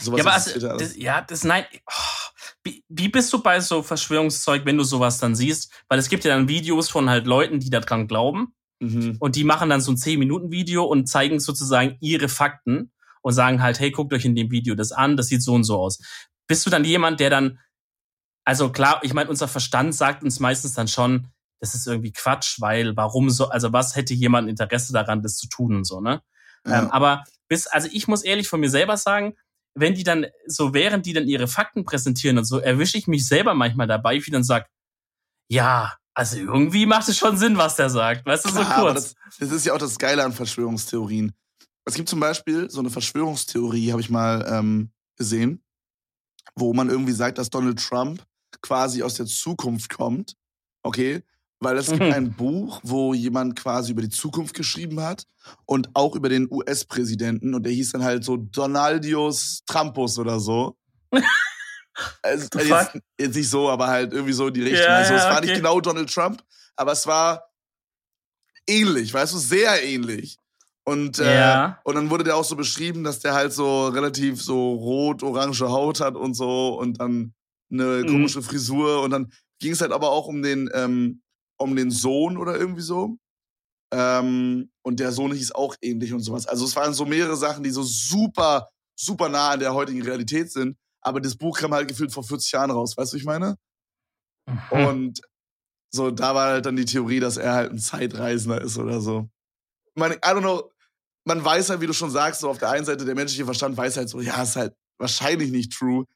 S2: Sowas ja, aber also, das, ja, das nein. Oh, wie, wie bist du bei so Verschwörungszeug, wenn du sowas dann siehst? Weil es gibt ja dann Videos von halt Leuten, die daran glauben.
S1: Mhm.
S2: Und die machen dann so ein 10-Minuten-Video und zeigen sozusagen ihre Fakten und sagen halt, hey, guckt euch in dem Video das an, das sieht so und so aus. Bist du dann jemand, der dann, also klar, ich meine, unser Verstand sagt uns meistens dann schon, das ist irgendwie Quatsch, weil warum so, also was hätte jemand Interesse daran, das zu tun und so, ne? Ja. Ähm, aber bis, also ich muss ehrlich von mir selber sagen, wenn die dann, so während die dann ihre Fakten präsentieren und so, erwische ich mich selber manchmal dabei, wie dann sag, ja, also irgendwie macht es schon Sinn, was der sagt. Weißt du, so Klar, kurz.
S1: Das, das, ist ja auch das Geile an Verschwörungstheorien. Es gibt zum Beispiel so eine Verschwörungstheorie, habe ich mal ähm, gesehen, wo man irgendwie sagt, dass Donald Trump quasi aus der Zukunft kommt. Okay? Weil es gibt mhm. ein Buch, wo jemand quasi über die Zukunft geschrieben hat und auch über den US-Präsidenten und der hieß dann halt so Donaldius Trumpus oder so. (laughs) also, jetzt, jetzt, nicht so, aber halt irgendwie so in die Richtung. Ja, also es ja, war okay. nicht genau Donald Trump, aber es war ähnlich, weißt du, sehr ähnlich. Und, äh, ja. und dann wurde der auch so beschrieben, dass der halt so relativ so rot-orange Haut hat und so und dann eine mhm. komische mhm. Frisur. Und dann ging es halt aber auch um den, ähm, um den Sohn oder irgendwie so. Ähm, und der Sohn hieß auch ähnlich und sowas. Also es waren so mehrere Sachen, die so super, super nah an der heutigen Realität sind. aber das Buch kam halt gefühlt vor 40 Jahren raus, weißt du, ich meine? Mhm. Und so, da war halt dann die Theorie, dass er halt ein Zeitreisender ist oder so. Man, I don't know, man weiß halt, wie du schon sagst, so auf der einen Seite der menschliche Verstand weiß halt so, ja, ist halt wahrscheinlich nicht true.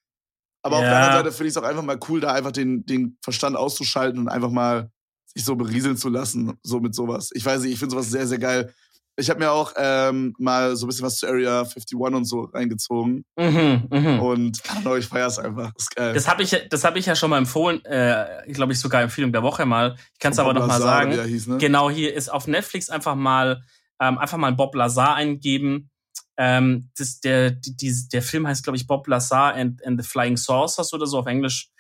S1: Aber ja. auf der anderen Seite finde ich es auch einfach mal cool, da einfach den, den Verstand auszuschalten und einfach mal sich so berieseln zu lassen, so mit sowas. Ich weiß nicht, ich finde sowas sehr, sehr geil. Ich habe mir auch ähm, mal so ein bisschen was zu Area 51 und so reingezogen. Mhm, mh. Und know, ich feier's einfach. Das ist geil.
S2: Das habe ich, das hab ich ja schon mal empfohlen, äh, glaube ich sogar Empfehlung der Woche mal. Ich kann es aber noch mal sagen. Hieß, ne? Genau, hier ist auf Netflix einfach mal, ähm, einfach mal Bob Lazar eingeben. Ähm, das, der, die, der Film heißt, glaube ich, Bob Lazar and, and the Flying Saucers oder so auf Englisch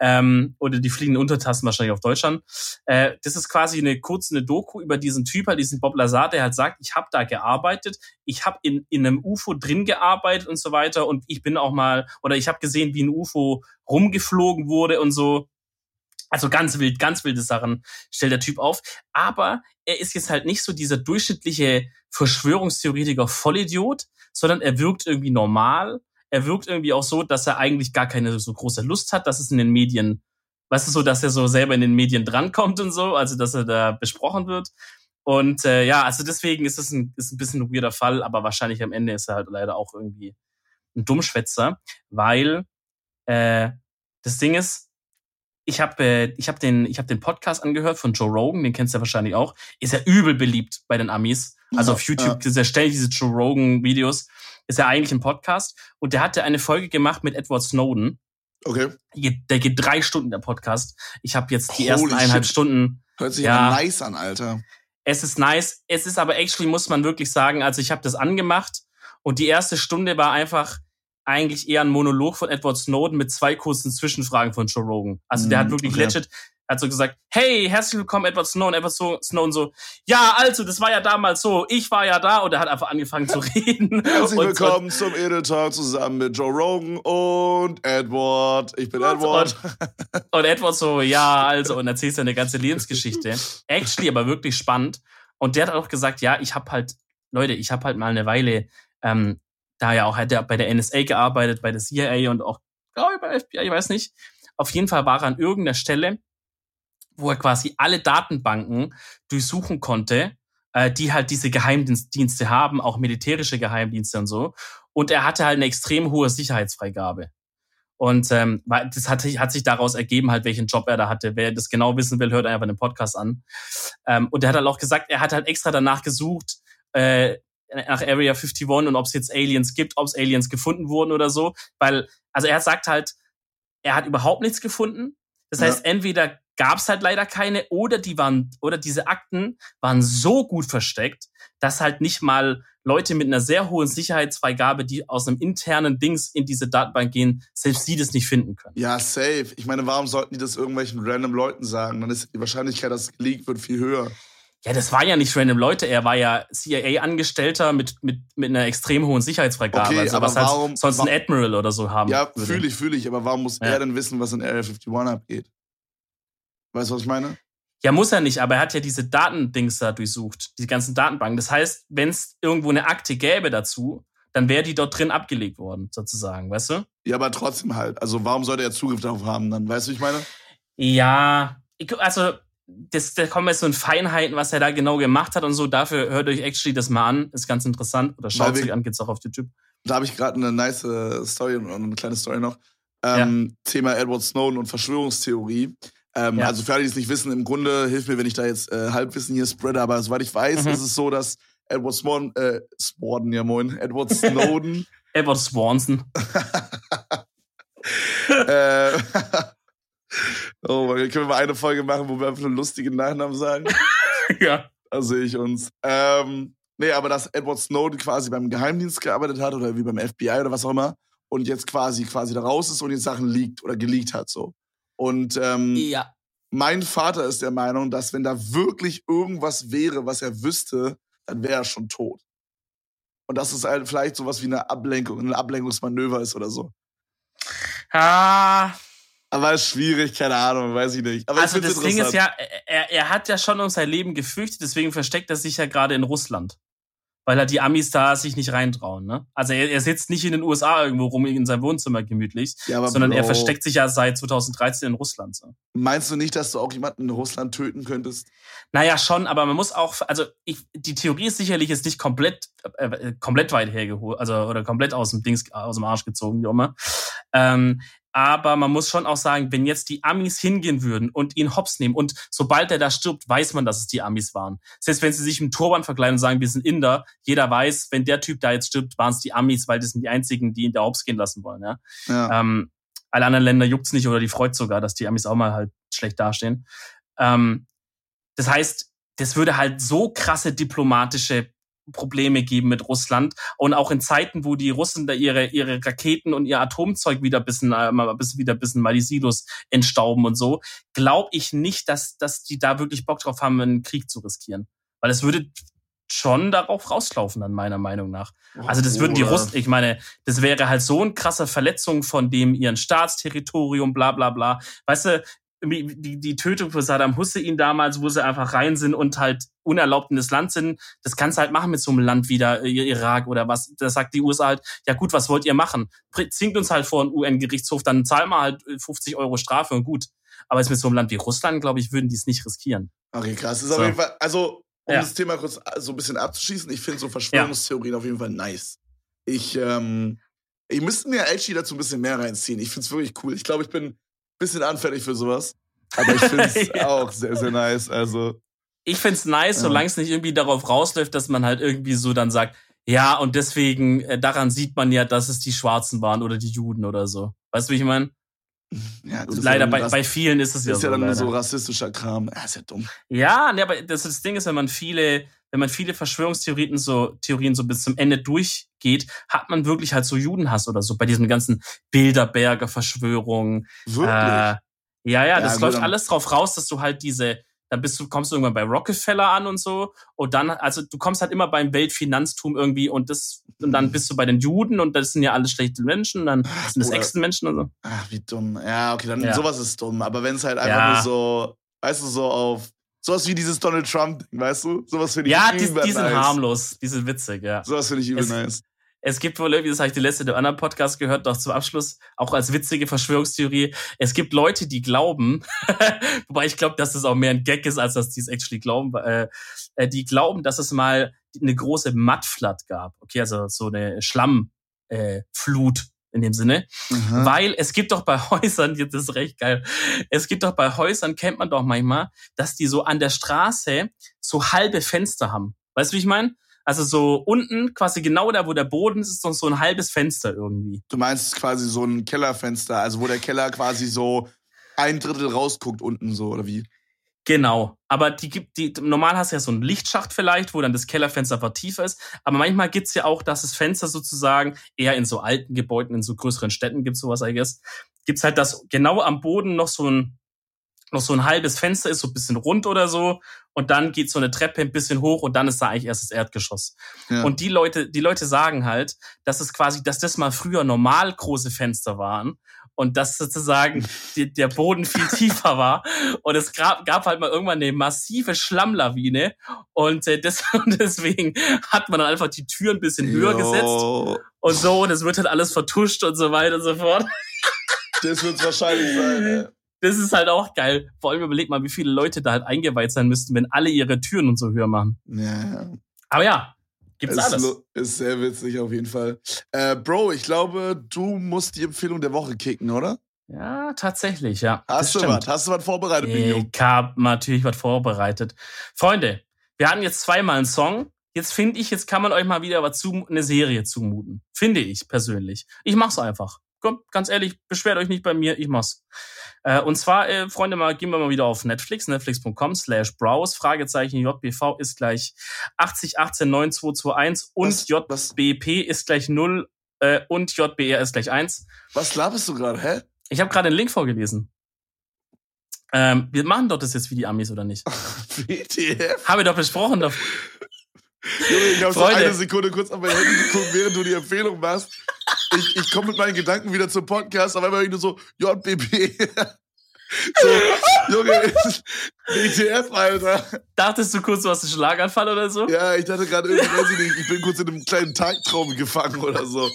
S2: ähm, oder die fliegenden Untertassen wahrscheinlich auf Deutschland. Äh, das ist quasi eine kurze eine Doku über diesen Typ, halt diesen Bob Lazar, der halt sagt, ich habe da gearbeitet, ich habe in, in einem UFO drin gearbeitet und so weiter und ich bin auch mal, oder ich habe gesehen, wie ein UFO rumgeflogen wurde und so. Also ganz wild, ganz wilde Sachen stellt der Typ auf. Aber er ist jetzt halt nicht so dieser durchschnittliche Verschwörungstheoretiker Vollidiot, sondern er wirkt irgendwie normal er wirkt irgendwie auch so, dass er eigentlich gar keine so große Lust hat, dass es in den Medien, weißt du, so, dass er so selber in den Medien drankommt und so, also dass er da besprochen wird. Und äh, ja, also deswegen ist es ein, ist ein bisschen ein weirder Fall, aber wahrscheinlich am Ende ist er halt leider auch irgendwie ein Dummschwätzer, weil äh, das Ding ist, ich habe äh, ich hab den ich habe den Podcast angehört von Joe Rogan, den kennst du ja wahrscheinlich auch, ist ja übel beliebt bei den Amis. Also auf YouTube ja. ist ständig diese Joe Rogan Videos ist ja eigentlich ein Podcast. Und der hatte eine Folge gemacht mit Edward Snowden.
S1: Okay.
S2: Der geht drei Stunden, der Podcast. Ich habe jetzt die Holy ersten eineinhalb shit. Stunden.
S1: Hört sich ja nice an, Alter.
S2: Es ist nice. Es ist aber actually, muss man wirklich sagen, also ich habe das angemacht und die erste Stunde war einfach eigentlich eher ein Monolog von Edward Snowden mit zwei kurzen Zwischenfragen von Joe Rogan. Also der hat mm, wirklich okay. legit, hat so gesagt, hey, herzlich willkommen, Edward Snowden. Edward Snowden so, ja, also, das war ja damals so, ich war ja da und er hat einfach angefangen zu (laughs) reden.
S1: herzlich und, willkommen und, zum Editor zusammen mit Joe Rogan und Edward. Ich bin Edward.
S2: Und, und Edward so, ja, also, und erzählt seine ganze Lebensgeschichte. Actually, aber wirklich spannend. Und der hat auch gesagt, ja, ich habe halt, Leute, ich habe halt mal eine Weile, ähm, da ja auch, hat er bei der NSA gearbeitet, bei der CIA und auch, glaube ich, bei FBI, ich weiß nicht. Auf jeden Fall war er an irgendeiner Stelle wo er quasi alle Datenbanken durchsuchen konnte, äh, die halt diese Geheimdienste haben, auch militärische Geheimdienste und so. Und er hatte halt eine extrem hohe Sicherheitsfreigabe. Und ähm, das hat, hat sich daraus ergeben, halt, welchen Job er da hatte. Wer das genau wissen will, hört einfach den Podcast an. Ähm, und er hat halt auch gesagt, er hat halt extra danach gesucht, äh, nach Area 51 und ob es jetzt Aliens gibt, ob es Aliens gefunden wurden oder so. Weil, also er sagt halt, er hat überhaupt nichts gefunden. Das heißt, ja. entweder gab es halt leider keine oder die waren oder diese Akten waren so gut versteckt, dass halt nicht mal Leute mit einer sehr hohen Sicherheitsfreigabe, die aus einem internen Dings in diese Datenbank gehen, selbst sie das nicht finden können.
S1: Ja, safe. Ich meine, warum sollten die das irgendwelchen random Leuten sagen? Dann ist die Wahrscheinlichkeit, dass es geleakt wird, viel höher.
S2: Ja, das war ja nicht random Leute. Er war ja CIA-Angestellter mit, mit, mit einer extrem hohen Sicherheitsfreigabe. Okay, also, aber was warum, halt sonst ein Admiral oder so haben.
S1: Ja, fühle ich, fühle ich. Aber warum muss ja. er denn wissen, was in Area 51 abgeht? Weißt du, was ich meine?
S2: Ja, muss er nicht, aber er hat ja diese Datendings da durchsucht, die ganzen Datenbanken. Das heißt, wenn es irgendwo eine Akte gäbe dazu, dann wäre die dort drin abgelegt worden, sozusagen, weißt du?
S1: Ja, aber trotzdem halt. Also warum sollte er Zugriff darauf haben dann? Weißt du, ich meine?
S2: Ja, ich, also das, da kommen jetzt so in Feinheiten, was er da genau gemacht hat und so. Dafür hört euch actually das mal an. Ist ganz interessant. Oder schaut sich an, geht's auch auf YouTube.
S1: Da habe ich gerade eine nice Story und eine kleine Story noch. Ähm, ja. Thema Edward Snowden und Verschwörungstheorie. Ähm, ja. Also für alle, die es nicht wissen, im Grunde hilft mir, wenn ich da jetzt äh, Halbwissen hier spreade, aber soweit ich weiß, mhm. ist es so, dass Edward Snowden, äh, Snowden, ja moin, Edward Snowden. (laughs)
S2: Edward Swanson. (laughs)
S1: äh, (laughs) oh mein Gott, können wir mal eine Folge machen, wo wir einfach einen lustigen Nachnamen sagen?
S2: ja.
S1: Da sehe ich uns. Ähm, nee, aber dass Edward Snowden quasi beim Geheimdienst gearbeitet hat oder wie beim FBI oder was auch immer und jetzt quasi quasi da raus ist und jetzt Sachen liegt oder geleakt hat so. Und ähm,
S2: ja.
S1: mein Vater ist der Meinung, dass wenn da wirklich irgendwas wäre, was er wüsste, dann wäre er schon tot. Und dass es halt vielleicht sowas wie eine Ablenkung, ein Ablenkungsmanöver ist oder so.
S2: Ah.
S1: Aber ist schwierig, keine Ahnung, weiß ich nicht. Aber
S2: also das Ding ist ja, er, er hat ja schon um sein Leben gefürchtet, deswegen versteckt er sich ja gerade in Russland. Weil er die Amis da sich nicht reintrauen. Ne? Also er, er sitzt nicht in den USA irgendwo rum in seinem Wohnzimmer gemütlich, ja, sondern Bro, er versteckt sich ja seit 2013 in Russland. So.
S1: Meinst du nicht, dass du auch jemanden in Russland töten könntest?
S2: Naja, schon, aber man muss auch, also ich, die Theorie ist sicherlich jetzt nicht komplett, äh, komplett weit hergeholt, also oder komplett aus dem Dings, aus dem Arsch gezogen, wie auch immer. Ähm, aber man muss schon auch sagen, wenn jetzt die Amis hingehen würden und ihn hops nehmen und sobald er da stirbt, weiß man, dass es die Amis waren. Selbst wenn sie sich im Turban verkleiden und sagen, wir sind Inder, jeder weiß, wenn der Typ da jetzt stirbt, waren es die Amis, weil das sind die einzigen, die ihn da hops gehen lassen wollen. Ja? ja. Ähm, alle anderen Länder juckt's nicht oder die freut sogar, dass die Amis auch mal halt schlecht dastehen. Ähm, das heißt, das würde halt so krasse diplomatische Probleme geben mit Russland. Und auch in Zeiten, wo die Russen da ihre, ihre Raketen und ihr Atomzeug wieder bisschen, äh, bisschen, wieder bisschen mal die Silos entstauben und so, glaube ich nicht, dass, dass die da wirklich Bock drauf haben, einen Krieg zu riskieren. Weil es würde schon darauf rauslaufen, dann meiner Meinung nach. Also das würden die Russen, ich meine, das wäre halt so eine krasse Verletzung von dem ihren Staatsterritorium, bla bla bla. Weißt du, die, die Tötung für Saddam Hussein damals, wo sie einfach rein sind und halt unerlaubt in das Land sind, das kannst du halt machen mit so einem Land wie der äh, Irak oder was. Da sagt die USA halt, ja gut, was wollt ihr machen? Zwingt uns halt vor einen UN-Gerichtshof, dann zahlen wir halt 50 äh, Euro Strafe und gut. Aber jetzt mit so einem Land wie Russland, glaube ich, würden die es nicht riskieren.
S1: Okay, krass. Das ist so. auf jeden Fall, also, um ja. das Thema kurz äh, so ein bisschen abzuschließen, ich finde so Verschwörungstheorien ja. auf jeden Fall nice. Ich, ähm, ich müsste mir Elchi dazu ein bisschen mehr reinziehen. Ich finde es wirklich cool. Ich glaube, ich bin bisschen anfällig für sowas. Aber ich finde es (laughs) ja. auch sehr, sehr nice. Also.
S2: Ich finde es nice, ja. solange es nicht irgendwie darauf rausläuft, dass man halt irgendwie so dann sagt, ja, und deswegen, äh, daran sieht man ja, dass es die Schwarzen waren oder die Juden oder so. Weißt du, wie ich meine? (laughs) Ja, leider, bei, bei vielen ist es ja
S1: so.
S2: Ist
S1: ja
S2: dann
S1: leider. so rassistischer Kram. Ja, ist ja dumm.
S2: Ja, ne, aber das, das Ding ist, wenn man viele, wenn man viele Verschwörungstheorien so, Theorien so bis zum Ende durchgeht, hat man wirklich halt so Judenhass oder so bei diesen ganzen Bilderberger Verschwörungen. Wirklich? Äh, ja, ja, das ja, läuft alles drauf raus, dass du halt diese, dann bist du, kommst du irgendwann bei Rockefeller an und so. Und dann, also du kommst halt immer beim Weltfinanztum irgendwie und das, und dann bist du bei den Juden und das sind ja alles schlechte Menschen, dann sind das echte Menschen und so.
S1: Ach, wie dumm. Ja, okay, dann ja. sowas ist dumm. Aber wenn es halt einfach ja. nur so, weißt du, so auf sowas wie dieses Donald Trump, weißt du? Sowas finde ich
S2: Ja, die, die sind nice. harmlos, die sind witzig, ja.
S1: Sowas finde ich übel es, nice.
S2: Es gibt wohl irgendwie, das habe ich die letzte der anderen Podcast gehört, noch zum Abschluss, auch als witzige Verschwörungstheorie. Es gibt Leute, die glauben, (laughs) wobei ich glaube, dass das auch mehr ein Gag ist, als dass die es actually glauben, äh, äh, die glauben, dass es mal eine große Mudflood gab. Okay, also so eine Schlammflut. Äh, Flut in dem Sinne. Mhm. Weil es gibt doch bei (laughs) Häusern, jetzt ist recht geil, es gibt doch bei Häusern, kennt man doch manchmal, dass die so an der Straße so halbe Fenster haben. Weißt du, wie ich meine? Also so unten, quasi genau da, wo der Boden ist, ist noch so ein halbes Fenster irgendwie.
S1: Du meinst quasi so ein Kellerfenster, also wo der Keller quasi so ein Drittel rausguckt unten so, oder wie?
S2: Genau. Aber die gibt, die, normal hast du ja so einen Lichtschacht vielleicht, wo dann das Kellerfenster vertiefer ist. Aber manchmal gibt's ja auch, dass das Fenster sozusagen eher in so alten Gebäuden, in so größeren Städten gibt's sowas, I guess. Gibt's halt, dass genau am Boden noch so ein, noch so ein halbes Fenster ist, so ein bisschen rund oder so. Und dann geht so eine Treppe ein bisschen hoch und dann ist da eigentlich erst das Erdgeschoss. Ja. Und die Leute, die Leute sagen halt, dass es quasi, dass das mal früher normal große Fenster waren und dass sozusagen (laughs) die, der Boden viel tiefer war. Und es gab, gab halt mal irgendwann eine massive Schlammlawine und, äh, das, (laughs) und deswegen hat man dann einfach die Tür ein bisschen höher Yo. gesetzt und so und es wird halt alles vertuscht und so weiter und so fort.
S1: Das wird wahrscheinlich sein, ey
S2: das ist halt auch geil. Vor allem überleg mal, wie viele Leute da halt eingeweiht sein müssten, wenn alle ihre Türen und so höher machen.
S1: Ja.
S2: Aber ja, gibt's
S1: ist,
S2: alles.
S1: Ist sehr witzig auf jeden Fall. Äh, Bro, ich glaube, du musst die Empfehlung der Woche kicken, oder?
S2: Ja, tatsächlich, ja.
S1: Hast du was? Hast du was vorbereitet,
S2: Ich hab natürlich was vorbereitet. Freunde, wir hatten jetzt zweimal einen Song. Jetzt finde ich, jetzt kann man euch mal wieder was zu, eine Serie zumuten. Finde ich persönlich. Ich mach's einfach. Komm, ganz ehrlich, beschwert euch nicht bei mir, ich mach's. Äh, und zwar, äh, Freunde, mal gehen wir mal wieder auf Netflix, netflix.com slash browse, Fragezeichen JBV ist gleich 8018921 und was, JBP was? ist gleich 0 äh, und JBR ist gleich 1.
S1: Was laberst du gerade, hä?
S2: Ich habe gerade den Link vorgelesen. Ähm, wir machen doch das jetzt wie die Amis, oder nicht? (laughs)
S1: WTF?
S2: Habe ich doch besprochen. Doch.
S1: Junge, ich habe so eine Sekunde kurz auf mein Handy geguckt, während du die Empfehlung machst. Ich, ich komme mit meinen Gedanken wieder zum Podcast, aber immer nur so, JBB. (laughs) So, Junge, ETF, Alter.
S2: Dachtest du kurz, du hast einen Schlaganfall oder so?
S1: Ja, ich dachte gerade irgendwie, weiß ich nicht, ich bin kurz in einem kleinen Tagtraum gefangen oder so.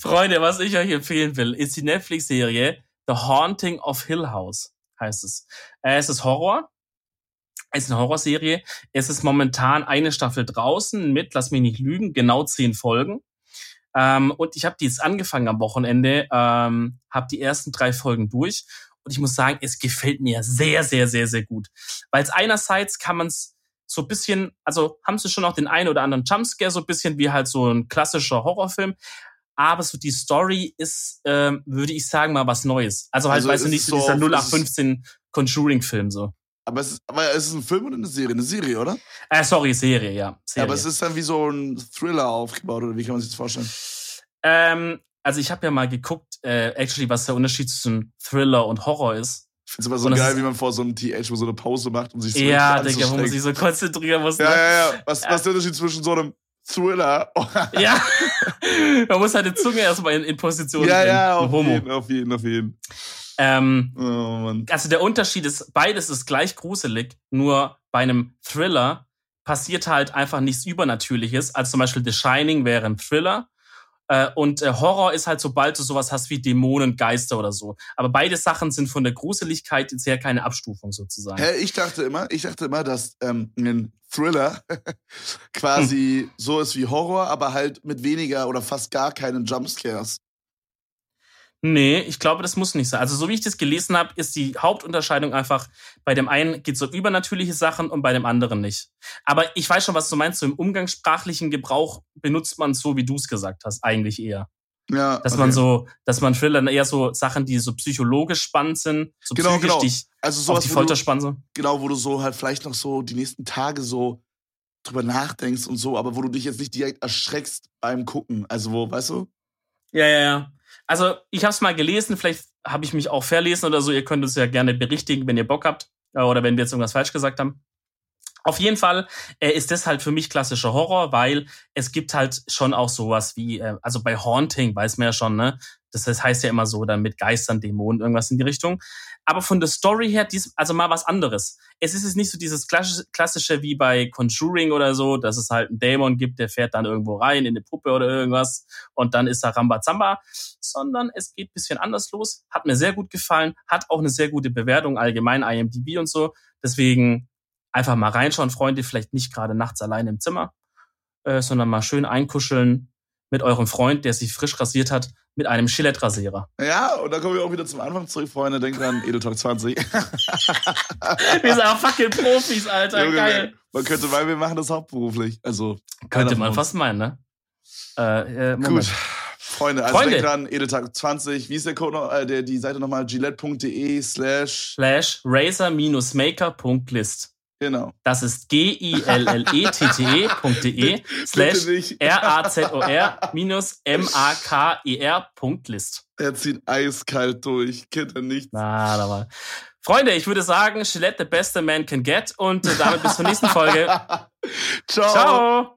S2: Freunde, was ich euch empfehlen will, ist die Netflix-Serie The Haunting of Hill House, heißt es. Äh, es ist Horror. Es ist eine Horrorserie. Es ist momentan eine Staffel draußen mit, lass mich nicht lügen, genau zehn Folgen. Ähm, und ich habe die jetzt angefangen am Wochenende, ähm, habe die ersten drei Folgen durch. Und ich muss sagen, es gefällt mir sehr, sehr, sehr, sehr gut. Weil es einerseits kann man es so ein bisschen, also haben sie schon auch den einen oder anderen Jumpscare, so ein bisschen wie halt so ein klassischer Horrorfilm. Aber so die Story ist, ähm, würde ich sagen, mal was Neues. Also halt, also weißt du, nicht so dieser 0815 Conjuring-Film so.
S1: Aber es, ist, aber es ist ein Film oder eine Serie? Eine Serie, oder?
S2: Äh, sorry, Serie, ja. Serie.
S1: aber es ist dann wie so ein Thriller aufgebaut, oder wie kann man sich das vorstellen?
S2: Ähm, also ich habe ja mal geguckt, äh, actually, was der Unterschied zwischen Thriller und Horror ist.
S1: Ich finde es immer so und geil, wie man vor so einem TH wo so eine Pause macht und sich so
S2: Ja, Digga, wo man sich so konzentrieren muss.
S1: Ja, ne? ja, ja. Was, was ist der Unterschied zwischen so einem Thriller.
S2: ja. (laughs) Man muss halt die Zunge erstmal in, in Position
S1: Ja, bringen. ja, auf jeden, auf jeden, auf jeden.
S2: Ähm, oh, also der Unterschied ist, beides ist gleich gruselig, nur bei einem Thriller passiert halt einfach nichts Übernatürliches. als zum Beispiel The Shining wäre ein Thriller. Äh, und äh, Horror ist halt, sobald du sowas hast wie Dämonen, Geister oder so. Aber beide Sachen sind von der Gruseligkeit jetzt her keine Abstufung sozusagen.
S1: Hä, ich dachte immer, ich dachte immer, dass ähm, ein Thriller (laughs) quasi hm. so ist wie Horror, aber halt mit weniger oder fast gar keinen Jumpscares.
S2: Nee, ich glaube, das muss nicht sein. Also so wie ich das gelesen habe, ist die Hauptunterscheidung einfach, bei dem einen geht es um übernatürliche Sachen und bei dem anderen nicht. Aber ich weiß schon, was du meinst. So im umgangssprachlichen Gebrauch benutzt man so, wie du es gesagt hast, eigentlich eher. Ja, dass okay. man so, dass man Thriller eher so Sachen, die so psychologisch spannend sind, so
S1: genau, psychisch genau.
S2: dich also sowas, auf die Folter spannen. So.
S1: Genau, wo du so halt vielleicht noch so die nächsten Tage so drüber nachdenkst und so, aber wo du dich jetzt nicht direkt erschreckst beim Gucken. Also wo, weißt du?
S2: Ja, ja, ja. Also ich habe es mal gelesen, vielleicht habe ich mich auch verlesen oder so. Ihr könnt uns ja gerne berichtigen, wenn ihr Bock habt äh, oder wenn wir jetzt irgendwas falsch gesagt haben. Auf jeden Fall äh, ist das halt für mich klassischer Horror, weil es gibt halt schon auch sowas wie, äh, also bei Haunting weiß man ja schon, ne? Das heißt ja immer so, dann mit Geistern, Dämonen, irgendwas in die Richtung. Aber von der Story her, dies, also mal was anderes. Es ist jetzt nicht so dieses klassische wie bei Conjuring oder so, dass es halt einen Dämon gibt, der fährt dann irgendwo rein in eine Puppe oder irgendwas und dann ist er Rambazamba, sondern es geht bisschen anders los. Hat mir sehr gut gefallen, hat auch eine sehr gute Bewertung allgemein, IMDb und so. Deswegen einfach mal reinschauen, Freunde, vielleicht nicht gerade nachts allein im Zimmer, äh, sondern mal schön einkuscheln mit eurem Freund, der sich frisch rasiert hat, mit einem Gillette-Rasierer.
S1: Ja, und dann kommen wir auch wieder zum Anfang zurück, Freunde. Denkt an (laughs) Edeltalk 20.
S2: wir sind auch fucking Profis, Alter. Junge, Geil.
S1: Man könnte meinen, wir machen das hauptberuflich. Also.
S2: Könnte man fast meinen, ne? Äh, äh,
S1: Gut. Freunde, also Freunde. denkt dran, Edeltag 20. Wie ist der Code noch, äh, der, die Seite nochmal? gillette.de slash
S2: slash razor-maker.list.
S1: Genau.
S2: Das ist g-i-l-l-e-t-t-e.de (laughs) slash (laughs) r-a-z-o-r-m-a-k-e-r.list.
S1: Er zieht eiskalt durch. Kennt er nicht.
S2: Na, da war. Freunde, ich würde sagen, Gillette the best a man can get und damit bis zur nächsten Folge. (laughs)
S1: Ciao. Ciao.